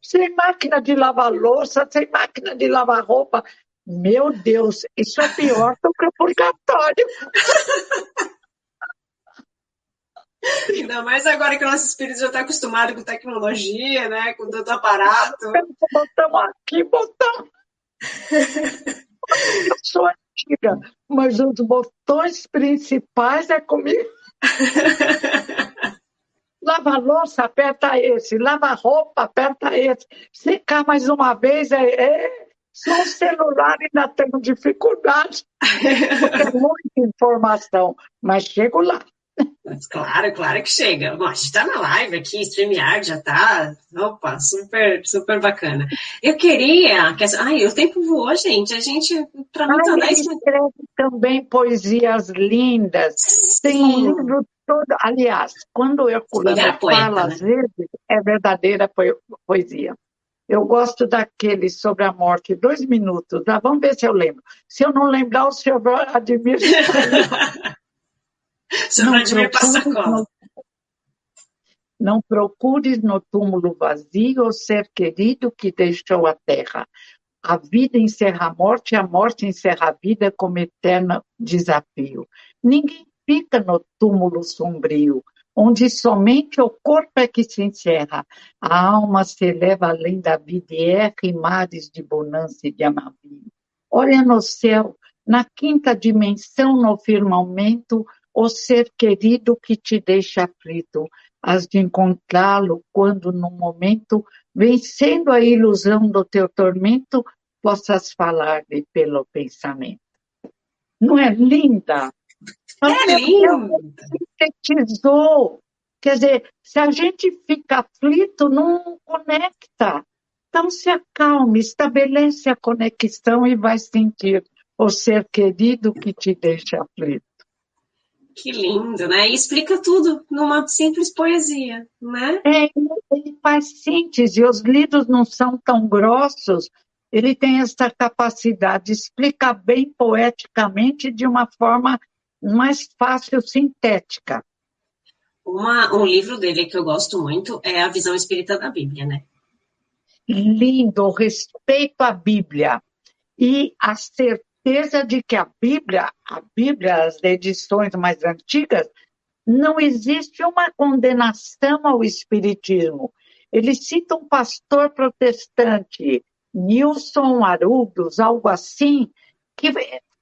sem máquina de lavar louça, sem máquina de lavar roupa? Meu Deus, isso é pior do que o purgatório. Ainda mais agora que o nosso espírito já está acostumado com tecnologia, né? Com tanto aparato. Botamos aqui, botamos. Eu sou antiga, mas os botões principais é comigo. Lava louça, aperta esse. Lava roupa, aperta esse. Secar mais uma vez, é, é só o celular ainda tenho dificuldade. Porque é muita informação, mas chego lá. Claro, claro que chega. Bom, a gente está na live aqui, StreamYard já está. Opa, super, super bacana. Eu queria. Que... Ai, o tempo voou, gente. A gente, para mim, tá Ele escreve também poesias lindas. Sim. Tem um livro todo. Aliás, quando o Herculano fala, né? às vezes, é verdadeira poesia. Eu gosto daquele sobre a morte, dois minutos. Ah, vamos ver se eu lembro. Se eu não lembrar, o senhor admira. Não procures, não procures no túmulo vazio o ser querido que deixou a terra. A vida encerra a morte, a morte encerra a vida como eterno desafio. Ninguém fica no túmulo sombrio, onde somente o corpo é que se encerra. A alma se eleva além da vida e erra em mares de bonança e de amavío. Olha no céu, na quinta dimensão, no firmamento, o ser querido que te deixa aflito, has de encontrá-lo quando, no momento, vencendo a ilusão do teu tormento, possas falar-lhe pelo pensamento. Não é linda? É linda! Sintetizou. Quer dizer, se a gente fica aflito, não conecta. Então se acalme, estabelece a conexão e vai sentir o ser querido que te deixa aflito. Que lindo, né? E explica tudo numa simples poesia, né? É, ele faz síntese, os livros não são tão grossos, ele tem essa capacidade de explicar bem poeticamente de uma forma mais fácil, sintética. Uma, um livro dele que eu gosto muito é A Visão Espírita da Bíblia, né? Lindo, respeito à Bíblia e a certeza de que a Bíblia, a Bíblia, as edições mais antigas, não existe uma condenação ao Espiritismo. Ele cita um pastor protestante, Nilson Arudos, algo assim, que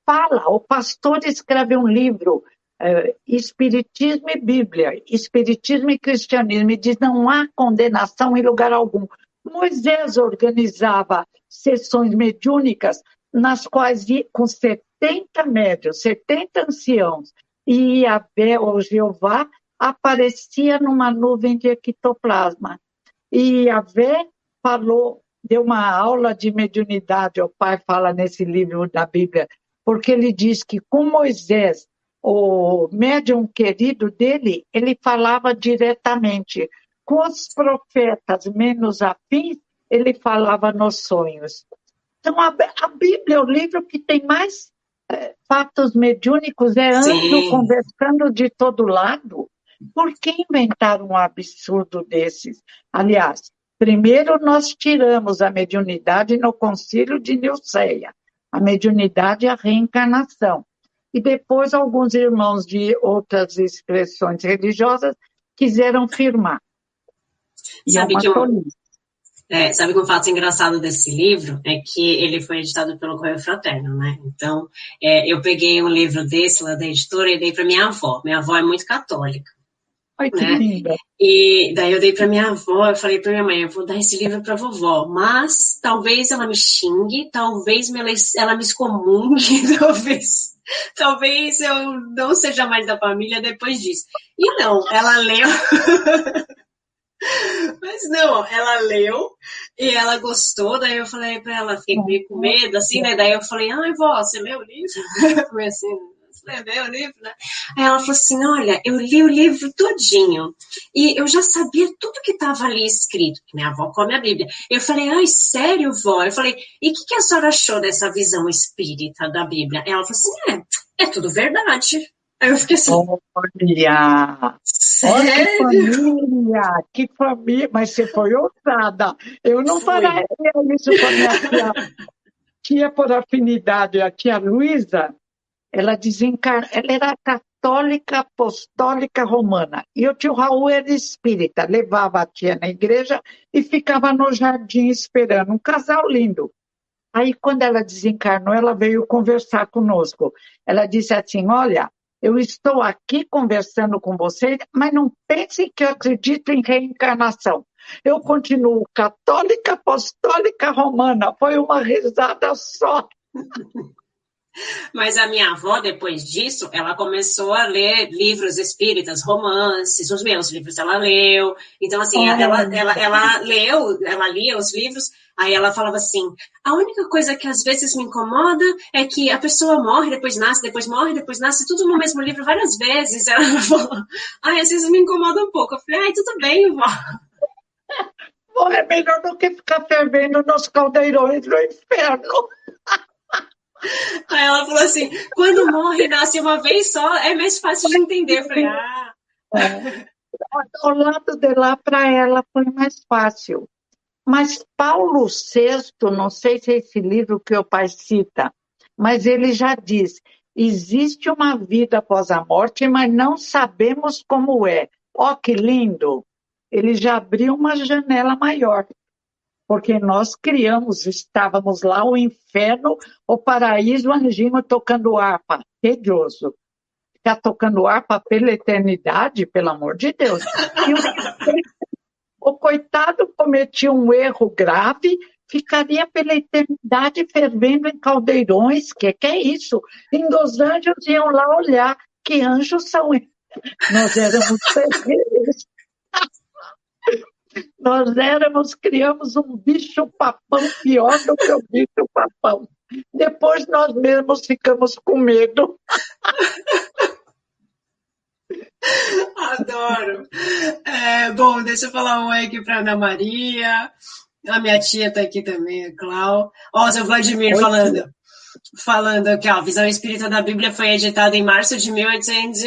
fala, o pastor escreve um livro, é, Espiritismo e Bíblia, Espiritismo e Cristianismo, e diz não há condenação em lugar algum. Moisés organizava sessões mediúnicas nas quais, com 70 médios, 70 anciãos, e Yahvé, ou Jeová, aparecia numa nuvem de ectoplasma. E Yahvé falou, deu uma aula de mediunidade, o pai fala nesse livro da Bíblia, porque ele diz que com Moisés, o médium querido dele, ele falava diretamente. Com os profetas menos afins, ele falava nos sonhos. Então, a, a Bíblia é o livro que tem mais é, fatos mediúnicos, é anjo conversando de todo lado. Por que inventar um absurdo desses? Aliás, primeiro nós tiramos a mediunidade no concílio de Niceia a mediunidade e a reencarnação. E depois alguns irmãos de outras expressões religiosas quiseram firmar. E sabe, é que um, é, sabe que um fato engraçado desse livro é que ele foi editado pelo Correio Fraterno, né? Então, é, eu peguei um livro desse lá da editora e dei para minha avó. Minha avó é muito católica. Ai, que né? linda. E daí eu dei para minha avó, eu falei para minha mãe, eu vou dar esse livro para vovó, mas talvez ela me xingue, talvez ela me excomungue, talvez, talvez eu não seja mais da família depois disso. E não, ela leu. Mas não, ela leu e ela gostou, daí eu falei para ela, fiquei meio com medo, assim, né? Daí eu falei, ai, vó, você leu o livro? Foi assim, escreveu o livro, né? Aí ela falou assim: olha, eu li o livro todinho e eu já sabia tudo que estava ali escrito, que minha avó come a Bíblia. Eu falei, ai, sério, vó? Eu falei, e o que, que, a senhora achou dessa visão espírita da Bíblia? Ela falou assim: é, é tudo verdade. Aí eu fiquei assim. Olha! Sério? que família! Que família! Mas você foi ousada. Eu não foi. faria isso com a minha tia. Tia por afinidade, a tia Luísa, ela desencar... ela era católica apostólica romana. E o tio Raul era espírita, levava a tia na igreja e ficava no jardim esperando. Um casal lindo. Aí, quando ela desencarnou, ela veio conversar conosco. Ela disse assim: Olha, eu estou aqui conversando com vocês, mas não pensem que eu acredito em reencarnação. Eu continuo católica, apostólica, romana. Foi uma risada só. Mas a minha avó, depois disso, ela começou a ler livros espíritas, romances, os meus livros ela leu. Então, assim, ela, ela, ela leu, ela lia os livros, aí ela falava assim: a única coisa que às vezes me incomoda é que a pessoa morre, depois nasce, depois morre, depois nasce, tudo no mesmo livro várias vezes. Ela falou: ai, às vezes me incomoda um pouco. Eu falei: ai, tudo bem, vó. Bom, é melhor do que ficar fervendo nos caldeirões do inferno. Aí ela falou assim: quando morre e nasce uma vez só, é mais fácil de entender. Eu falei, ah. É. O lado de lá para ela foi mais fácil. Mas Paulo VI, não sei se é esse livro que o pai cita, mas ele já diz: existe uma vida após a morte, mas não sabemos como é. Ó, oh, que lindo! Ele já abriu uma janela maior porque nós criamos, estávamos lá, o inferno, o paraíso, anjinho tocando harpa. Tedioso. Ficar tocando harpa pela eternidade, pelo amor de Deus. O, o coitado cometia um erro grave, ficaria pela eternidade fervendo em caldeirões, que, que é isso? E os anjos iam lá olhar, que anjos são eles? Nós éramos terríveis. Nós éramos, criamos um bicho-papão pior do que o bicho-papão. Depois nós mesmos ficamos com medo. adoro. É, bom, deixa eu falar um oi aqui para Ana Maria. A minha tia está aqui também, a Clau. Ó, o seu Vladimir oi, falando. Tia. Falando que a Visão Espírita da Bíblia foi editada em março de 1800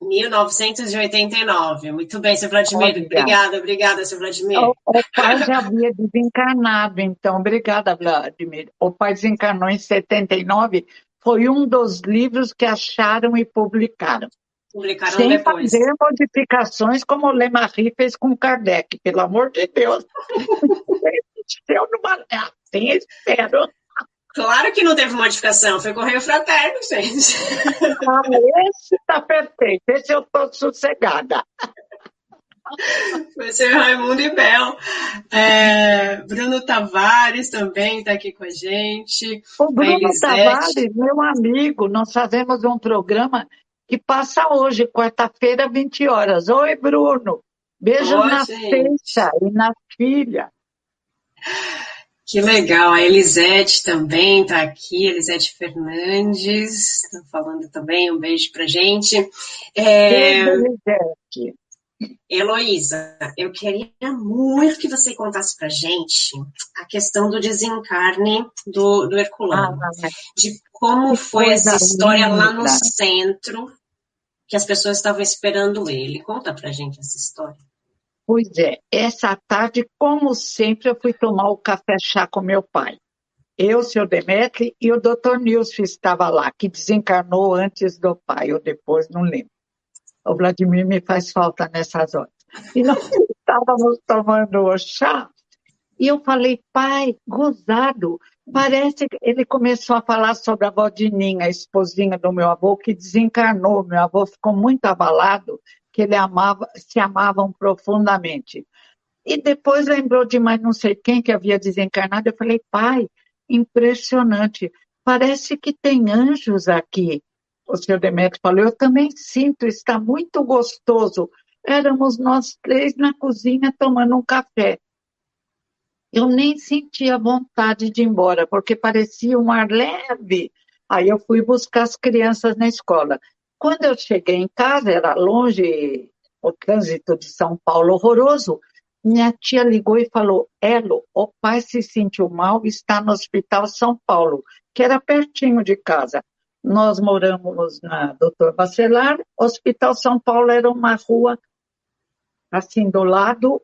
1989. Muito bem, seu Vladimir. Obrigada, obrigada, seu Vladimir. O, o, pai já havia desencarnado, então. Obrigada, Vladimir. O pai desencarnou em 79. Foi um dos livros que acharam e publicaram. Publicaram Sem depois. fazer modificações como o Lemarie fez com Kardec, pelo amor de Deus. Eu não assim, espero. Claro que não teve modificação, foi correio fraterno, gente. Ah, esse está perfeito, esse eu estou sossegada. Foi ser Raimundo e Bel. É, Bruno Tavares também está aqui com a gente. O Bruno Tavares, meu amigo, nós fazemos um programa que passa hoje, quarta-feira, 20 horas. Oi, Bruno. Beijo Oi, na sexta e na filha. Que legal, a Elisete também está aqui, Elisete Fernandes, está falando também, um beijo para gente. É... Elisete. Heloísa, eu queria muito que você contasse para gente a questão do desencarne do, do Herculano, ah, de como foi essa história linda. lá no centro, que as pessoas estavam esperando ele. Conta para gente essa história. Pois é, essa tarde, como sempre, eu fui tomar o café-chá com meu pai. Eu, o senhor Demetri e o doutor Nilson estava lá, que desencarnou antes do pai, ou depois, não lembro. O Vladimir me faz falta nessas horas. E nós estávamos tomando o chá, e eu falei, pai, gozado, parece que ele começou a falar sobre a avó Dininha, a esposinha do meu avô, que desencarnou. Meu avô ficou muito abalado que ele amava, se amavam profundamente. E depois lembrou de mais não sei quem que havia desencarnado. Eu falei, pai, impressionante. Parece que tem anjos aqui. O senhor Demetrio falou, eu também sinto, está muito gostoso. Éramos nós três na cozinha tomando um café. Eu nem sentia vontade de ir embora, porque parecia um ar leve. Aí eu fui buscar as crianças na escola. Quando eu cheguei em casa, era longe, o trânsito de São Paulo horroroso, minha tia ligou e falou, Elo, o pai se sentiu mal e está no Hospital São Paulo, que era pertinho de casa. Nós moramos na Doutor Bacelar, Hospital São Paulo era uma rua assim do lado,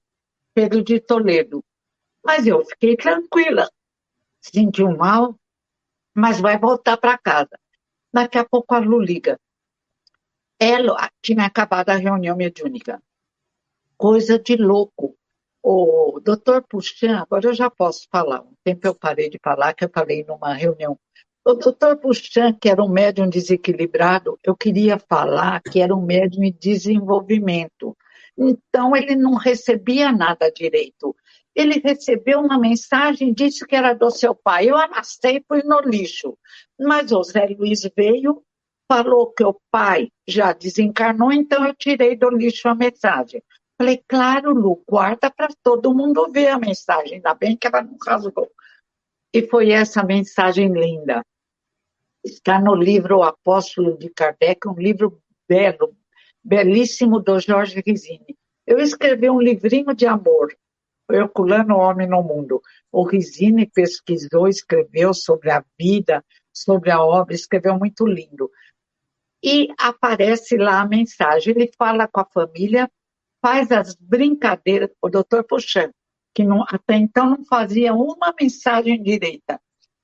Pedro de Toledo. Mas eu fiquei tranquila, sentiu mal, mas vai voltar para casa. Daqui a pouco a Lu liga. Ela tinha acabado a reunião mediúnica. Coisa de louco. O doutor Puxan, agora eu já posso falar, um tempo eu parei de falar, que eu falei numa reunião. O doutor Puxan, que era um médium desequilibrado, eu queria falar que era um médium em desenvolvimento. Então, ele não recebia nada direito. Ele recebeu uma mensagem, disse que era do seu pai. Eu amassei e fui no lixo. Mas o Zé Luiz veio falou que o pai já desencarnou, então eu tirei do lixo a mensagem. Falei, claro, Lu, guarda para todo mundo ver a mensagem, ainda bem que ela não rasgou. E foi essa mensagem linda. Está no livro O Apóstolo de Kardec, um livro belo, belíssimo do Jorge Risini. Eu escrevi um livrinho de amor, Herculano Homem no Mundo. O Risini pesquisou, escreveu sobre a vida, sobre a obra, escreveu muito lindo e aparece lá a mensagem. Ele fala com a família, faz as brincadeiras, o doutor Puxan, que não, até então não fazia uma mensagem direita.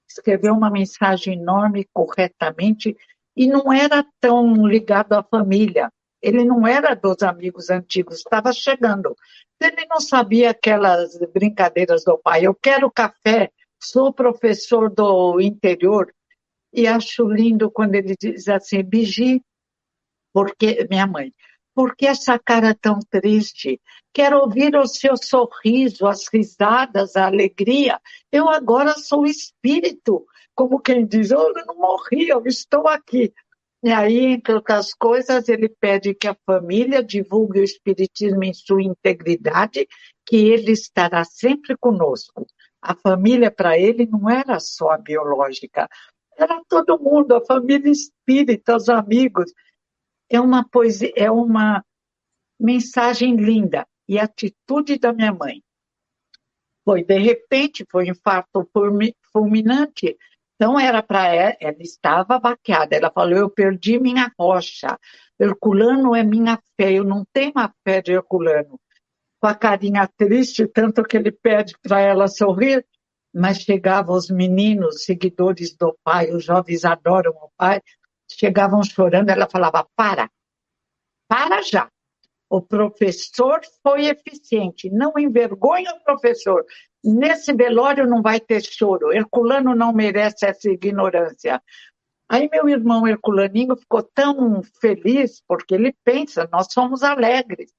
Escreveu uma mensagem enorme, corretamente, e não era tão ligado à família. Ele não era dos amigos antigos, estava chegando. Ele não sabia aquelas brincadeiras do pai. Eu quero café, sou professor do interior, e acho lindo quando ele diz assim, Bigi, porque minha mãe, por que essa cara tão triste? Quero ouvir o seu sorriso, as risadas, a alegria. Eu agora sou espírito, como quem diz, oh, eu não morri, eu estou aqui. E aí, entre outras coisas, ele pede que a família divulgue o espiritismo em sua integridade, que ele estará sempre conosco. A família para ele não era só a biológica, era todo mundo, a família espírita, os amigos. É uma poesia, é uma mensagem linda e atitude da minha mãe. Foi de repente, foi um infarto fulminante. Então era para ela, ela estava baqueada. Ela falou: Eu perdi minha rocha. Herculano é minha fé. Eu não tenho a fé de Herculano. Com a carinha triste, tanto que ele pede para ela sorrir, mas chegavam os meninos, seguidores do pai, os jovens adoram o pai, chegavam chorando, ela falava: Para, para já. O professor foi eficiente, não envergonha o professor. Nesse velório não vai ter choro. Herculano não merece essa ignorância. Aí meu irmão Herculaninho ficou tão feliz, porque ele pensa, nós somos alegres.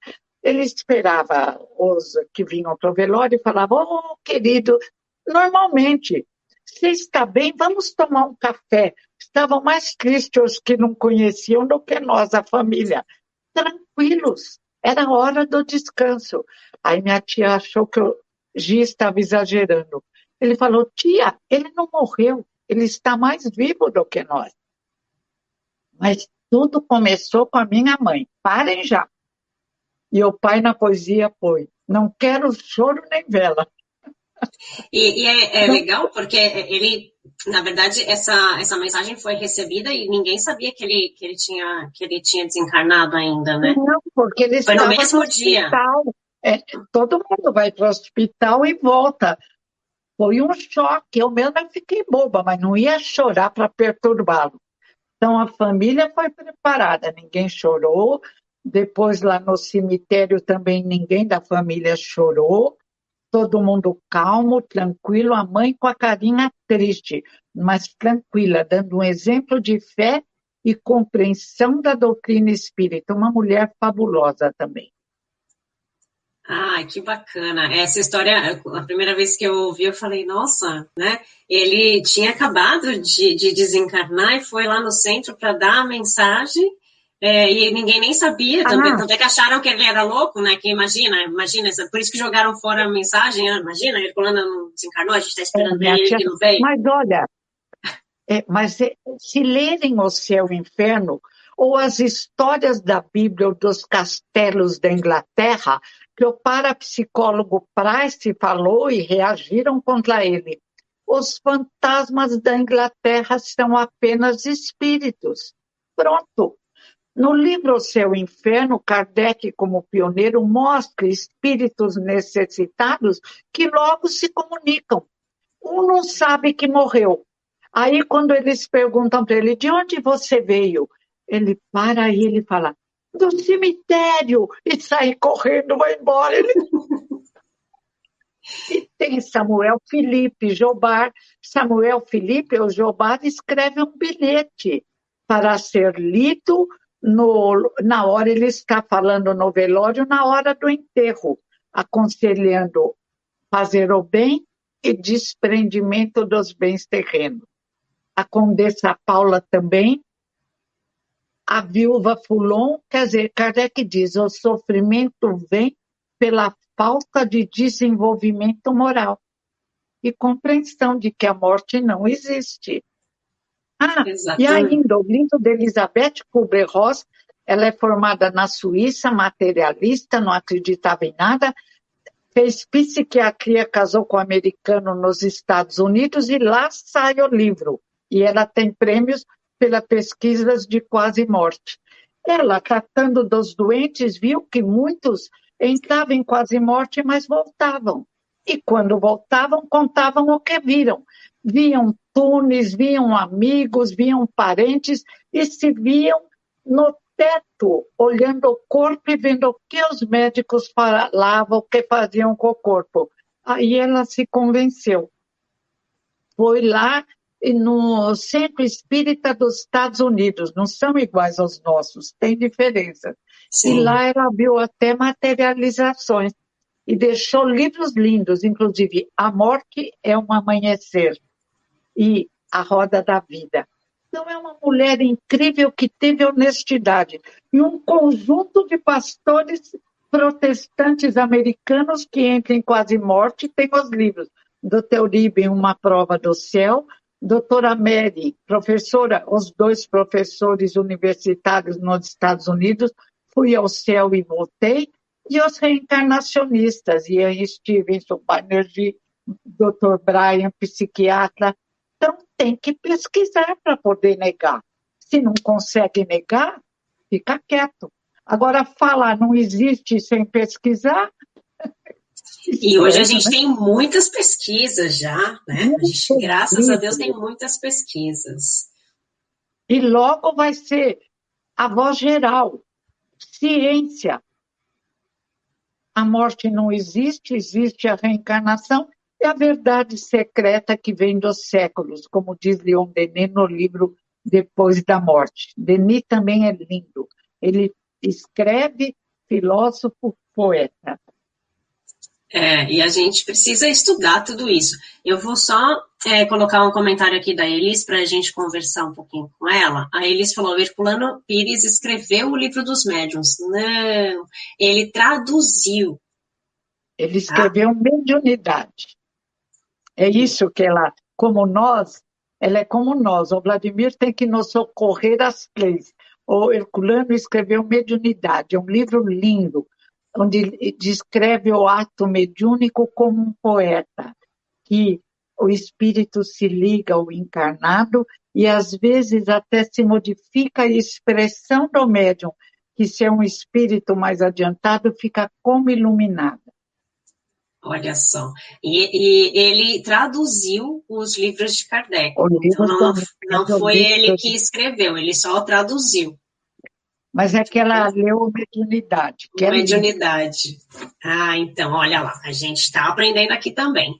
Ele esperava os que vinham para o velório e falava, oh, querido, normalmente, você está bem, vamos tomar um café. Estavam mais tristes os que não conheciam do que nós, a família tranquilos. Era hora do descanso. Aí minha tia achou que o Gi estava exagerando. Ele falou, tia, ele não morreu, ele está mais vivo do que nós. Mas tudo começou com a minha mãe. Parem já. E o pai na poesia foi, não quero choro nem vela. E, e é, é legal porque ele na verdade, essa, essa mensagem foi recebida e ninguém sabia que ele, que ele, tinha, que ele tinha desencarnado ainda, né? Não, porque ele foi no mesmo no dia. É, todo mundo vai para o hospital e volta. Foi um choque. Eu mesmo fiquei boba, mas não ia chorar para perturbá-lo. Então a família foi preparada, ninguém chorou. Depois lá no cemitério também ninguém da família chorou todo mundo calmo, tranquilo, a mãe com a carinha triste, mas tranquila, dando um exemplo de fé e compreensão da doutrina espírita. Uma mulher fabulosa também. Ah, que bacana. Essa história, a primeira vez que eu ouvi, eu falei, nossa, né? Ele tinha acabado de, de desencarnar e foi lá no centro para dar a mensagem é, e ninguém nem sabia também, ah. tanto é que acharam que ele era louco, né? Que imagina, imagina, por isso que jogaram fora a mensagem, ah, imagina, Herculano não desencarnou, a gente está esperando é, ele, ele não veio. Mas olha, é, mas se lerem o céu e o inferno, ou as histórias da Bíblia ou dos castelos da Inglaterra, que o parapsicólogo Price falou e reagiram contra ele. Os fantasmas da Inglaterra são apenas espíritos. Pronto, no livro O o Inferno, Kardec, como pioneiro, mostra espíritos necessitados que logo se comunicam. Um não sabe que morreu. Aí, quando eles perguntam para ele, de onde você veio? Ele para e ele fala, do cemitério, e sai correndo, vai embora. Ele... e tem Samuel Felipe Jobar. Samuel Felipe, o Jobar, escreve um bilhete para ser lido no, na hora ele está falando no velório, na hora do enterro, aconselhando fazer o bem e desprendimento dos bens terrenos. A Condessa Paula também, a viúva Fulon, quer dizer, Kardec diz, o sofrimento vem pela falta de desenvolvimento moral e compreensão de que a morte não existe. Ah, Exatamente. e ainda, o lindo de Elizabeth Kubler-Ross, ela é formada na Suíça, materialista, não acreditava em nada, fez psiquiatria, casou com um americano nos Estados Unidos e lá sai o livro. E ela tem prêmios pelas pesquisas de quase morte. Ela, tratando dos doentes, viu que muitos entravam em quase morte, mas voltavam. E quando voltavam, contavam o que viram viam túneis, viam amigos, viam parentes e se viam no teto, olhando o corpo e vendo o que os médicos falavam, o que faziam com o corpo. Aí ela se convenceu. Foi lá no Centro Espírita dos Estados Unidos, não são iguais aos nossos, tem diferença. Sim. E lá ela viu até materializações e deixou livros lindos, inclusive A Morte é um Amanhecer, e a roda da vida. Então, é uma mulher incrível que teve honestidade. E um conjunto de pastores protestantes americanos que entram em quase morte tem os livros. Dr. Uribe, Uma Prova do Céu, doutora Mary, professora, os dois professores universitários nos Estados Unidos, fui ao céu e voltei, e os reencarnacionistas, Ian Stevenson, Banerjee, Dr. Brian, psiquiatra. Então, tem que pesquisar para poder negar. Se não consegue negar, fica quieto. Agora, falar não existe sem pesquisar. E hoje a gente tem muitas pesquisas já, né? A gente, graças a Deus, tem muitas pesquisas. E logo vai ser a voz geral, ciência. A morte não existe, existe a reencarnação e a verdade secreta que vem dos séculos, como diz Leon Denis no livro Depois da Morte. Denis também é lindo. Ele escreve filósofo, poeta. É, e a gente precisa estudar tudo isso. Eu vou só é, colocar um comentário aqui da Elis para a gente conversar um pouquinho com ela. A Elis falou: Herculano Pires escreveu o livro dos médiuns. Não, ele traduziu. Ele escreveu tá? mediunidade. É isso que ela, como nós, ela é como nós. O Vladimir tem que nos socorrer às leis. O Herculano escreveu Mediunidade, um livro lindo, onde descreve o ato mediúnico como um poeta, que o espírito se liga ao encarnado e às vezes até se modifica a expressão do médium, que se é um espírito mais adiantado, fica como iluminada. Olha só. E, e, ele traduziu os livros de Kardec. Então, não, não foi ele que escreveu, ele só traduziu. Mas é que ela leu mediunidade. Que é mediunidade. Ah, então, olha lá, a gente está aprendendo aqui também.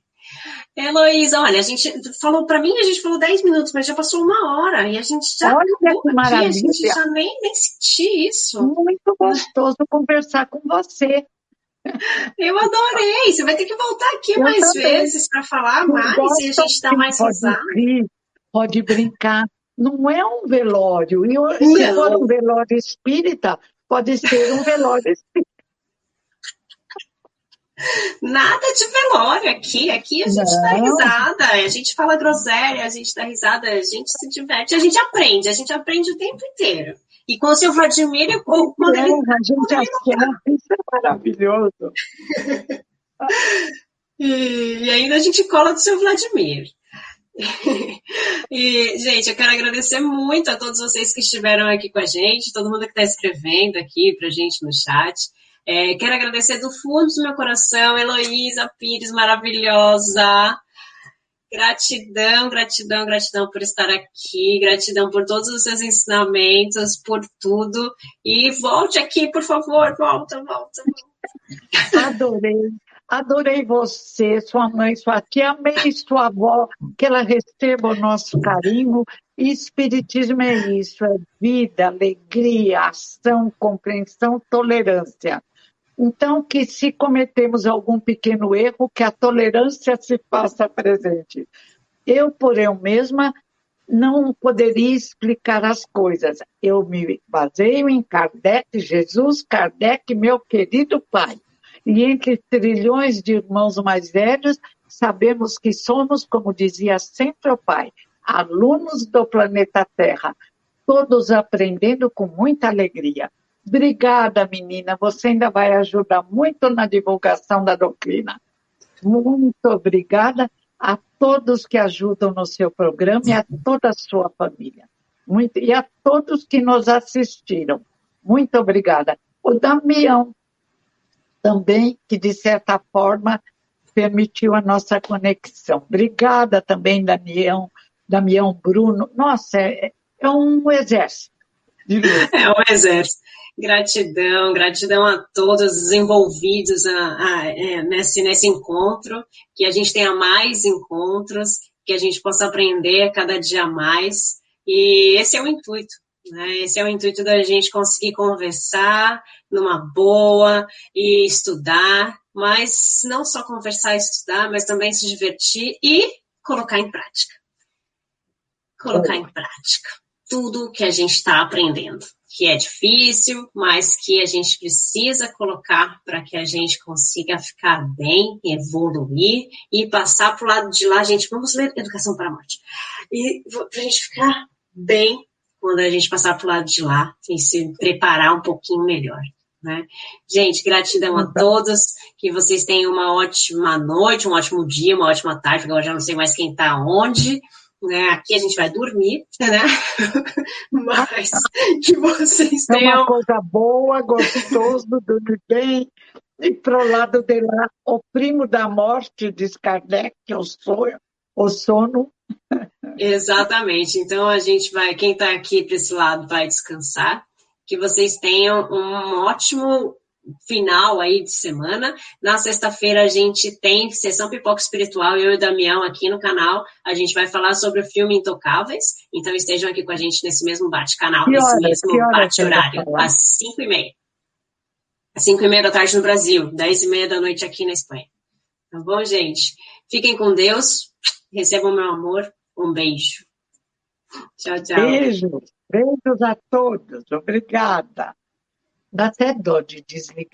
Heloísa, olha, a gente falou, para mim a gente falou 10 minutos, mas já passou uma hora e a gente já olha que maravilha. Aqui, a gente já nem, nem senti isso. Muito gostoso conversar com você. Eu adorei. Você vai ter que voltar aqui eu mais também. vezes para falar mais e a gente dá mais pode. Rir, pode brincar. Não é um velório. E se for um velório espírita, pode ser um velório espírita. Nada de velório aqui. Aqui a gente Não. dá risada, a gente fala groselha, a gente dá risada, a gente se diverte, a gente aprende, a gente aprende o tempo inteiro. E com o seu Vladimir, quando é, ele. A gente assiste, isso é maravilhoso. e, e ainda a gente cola do seu Vladimir. e, gente, eu quero agradecer muito a todos vocês que estiveram aqui com a gente, todo mundo que está escrevendo aqui para a gente no chat. É, quero agradecer do fundo do meu coração, Heloísa Pires, maravilhosa. Gratidão, gratidão, gratidão por estar aqui, gratidão por todos os seus ensinamentos, por tudo. E volte aqui, por favor, volta, volta. Adorei, adorei você, sua mãe, sua tia, amei sua avó, que ela receba o nosso carinho. Espiritismo é isso, é vida, alegria, ação, compreensão, tolerância. Então, que se cometemos algum pequeno erro, que a tolerância se faça presente. Eu, por eu mesma, não poderia explicar as coisas. Eu me baseio em Kardec, Jesus, Kardec, meu querido pai. E entre trilhões de irmãos mais velhos, sabemos que somos, como dizia sempre o pai, alunos do planeta Terra, todos aprendendo com muita alegria. Obrigada, menina. Você ainda vai ajudar muito na divulgação da doutrina. Muito obrigada a todos que ajudam no seu programa e a toda a sua família. Muito, e a todos que nos assistiram. Muito obrigada. O Damião também, que de certa forma permitiu a nossa conexão. Obrigada também, Damião, Damião Bruno. Nossa, é, é um exército. É um exército. Gratidão, gratidão a todos os envolvidos a, a, é, nesse, nesse encontro, que a gente tenha mais encontros, que a gente possa aprender cada dia mais. E esse é o intuito, né? Esse é o intuito da gente conseguir conversar numa boa e estudar, mas não só conversar e estudar, mas também se divertir e colocar em prática. Colocar em prática tudo que a gente está aprendendo que é difícil, mas que a gente precisa colocar para que a gente consiga ficar bem, evoluir e passar para o lado de lá, gente. Vamos ler Educação para a Morte. E para a gente ficar bem quando a gente passar para o lado de lá e se preparar um pouquinho melhor. Né? Gente, gratidão a todos, que vocês tenham uma ótima noite, um ótimo dia, uma ótima tarde, porque agora já não sei mais quem está onde, né? Aqui a gente vai dormir, né? Mas que vocês tenham... É uma coisa boa, gostoso, dormir bem, e para o lado de lá, o primo da morte, diz Kardec, que o sonho, o sono. Exatamente. Então a gente vai, quem está aqui para esse lado vai descansar. Que vocês tenham um ótimo final aí de semana. Na sexta-feira a gente tem sessão Pipoca Espiritual, eu e o Damião aqui no canal. A gente vai falar sobre o filme Intocáveis. Então estejam aqui com a gente nesse mesmo bate-canal, nesse mesmo bate-horário, às cinco e meia. Às 5 e meia da tarde no Brasil, 10 e meia da noite aqui na Espanha. Tá bom, gente? Fiquem com Deus, recebam meu amor, um beijo. Tchau, tchau. Beijos, beijos a todos, obrigada. Dá até dó de desligar.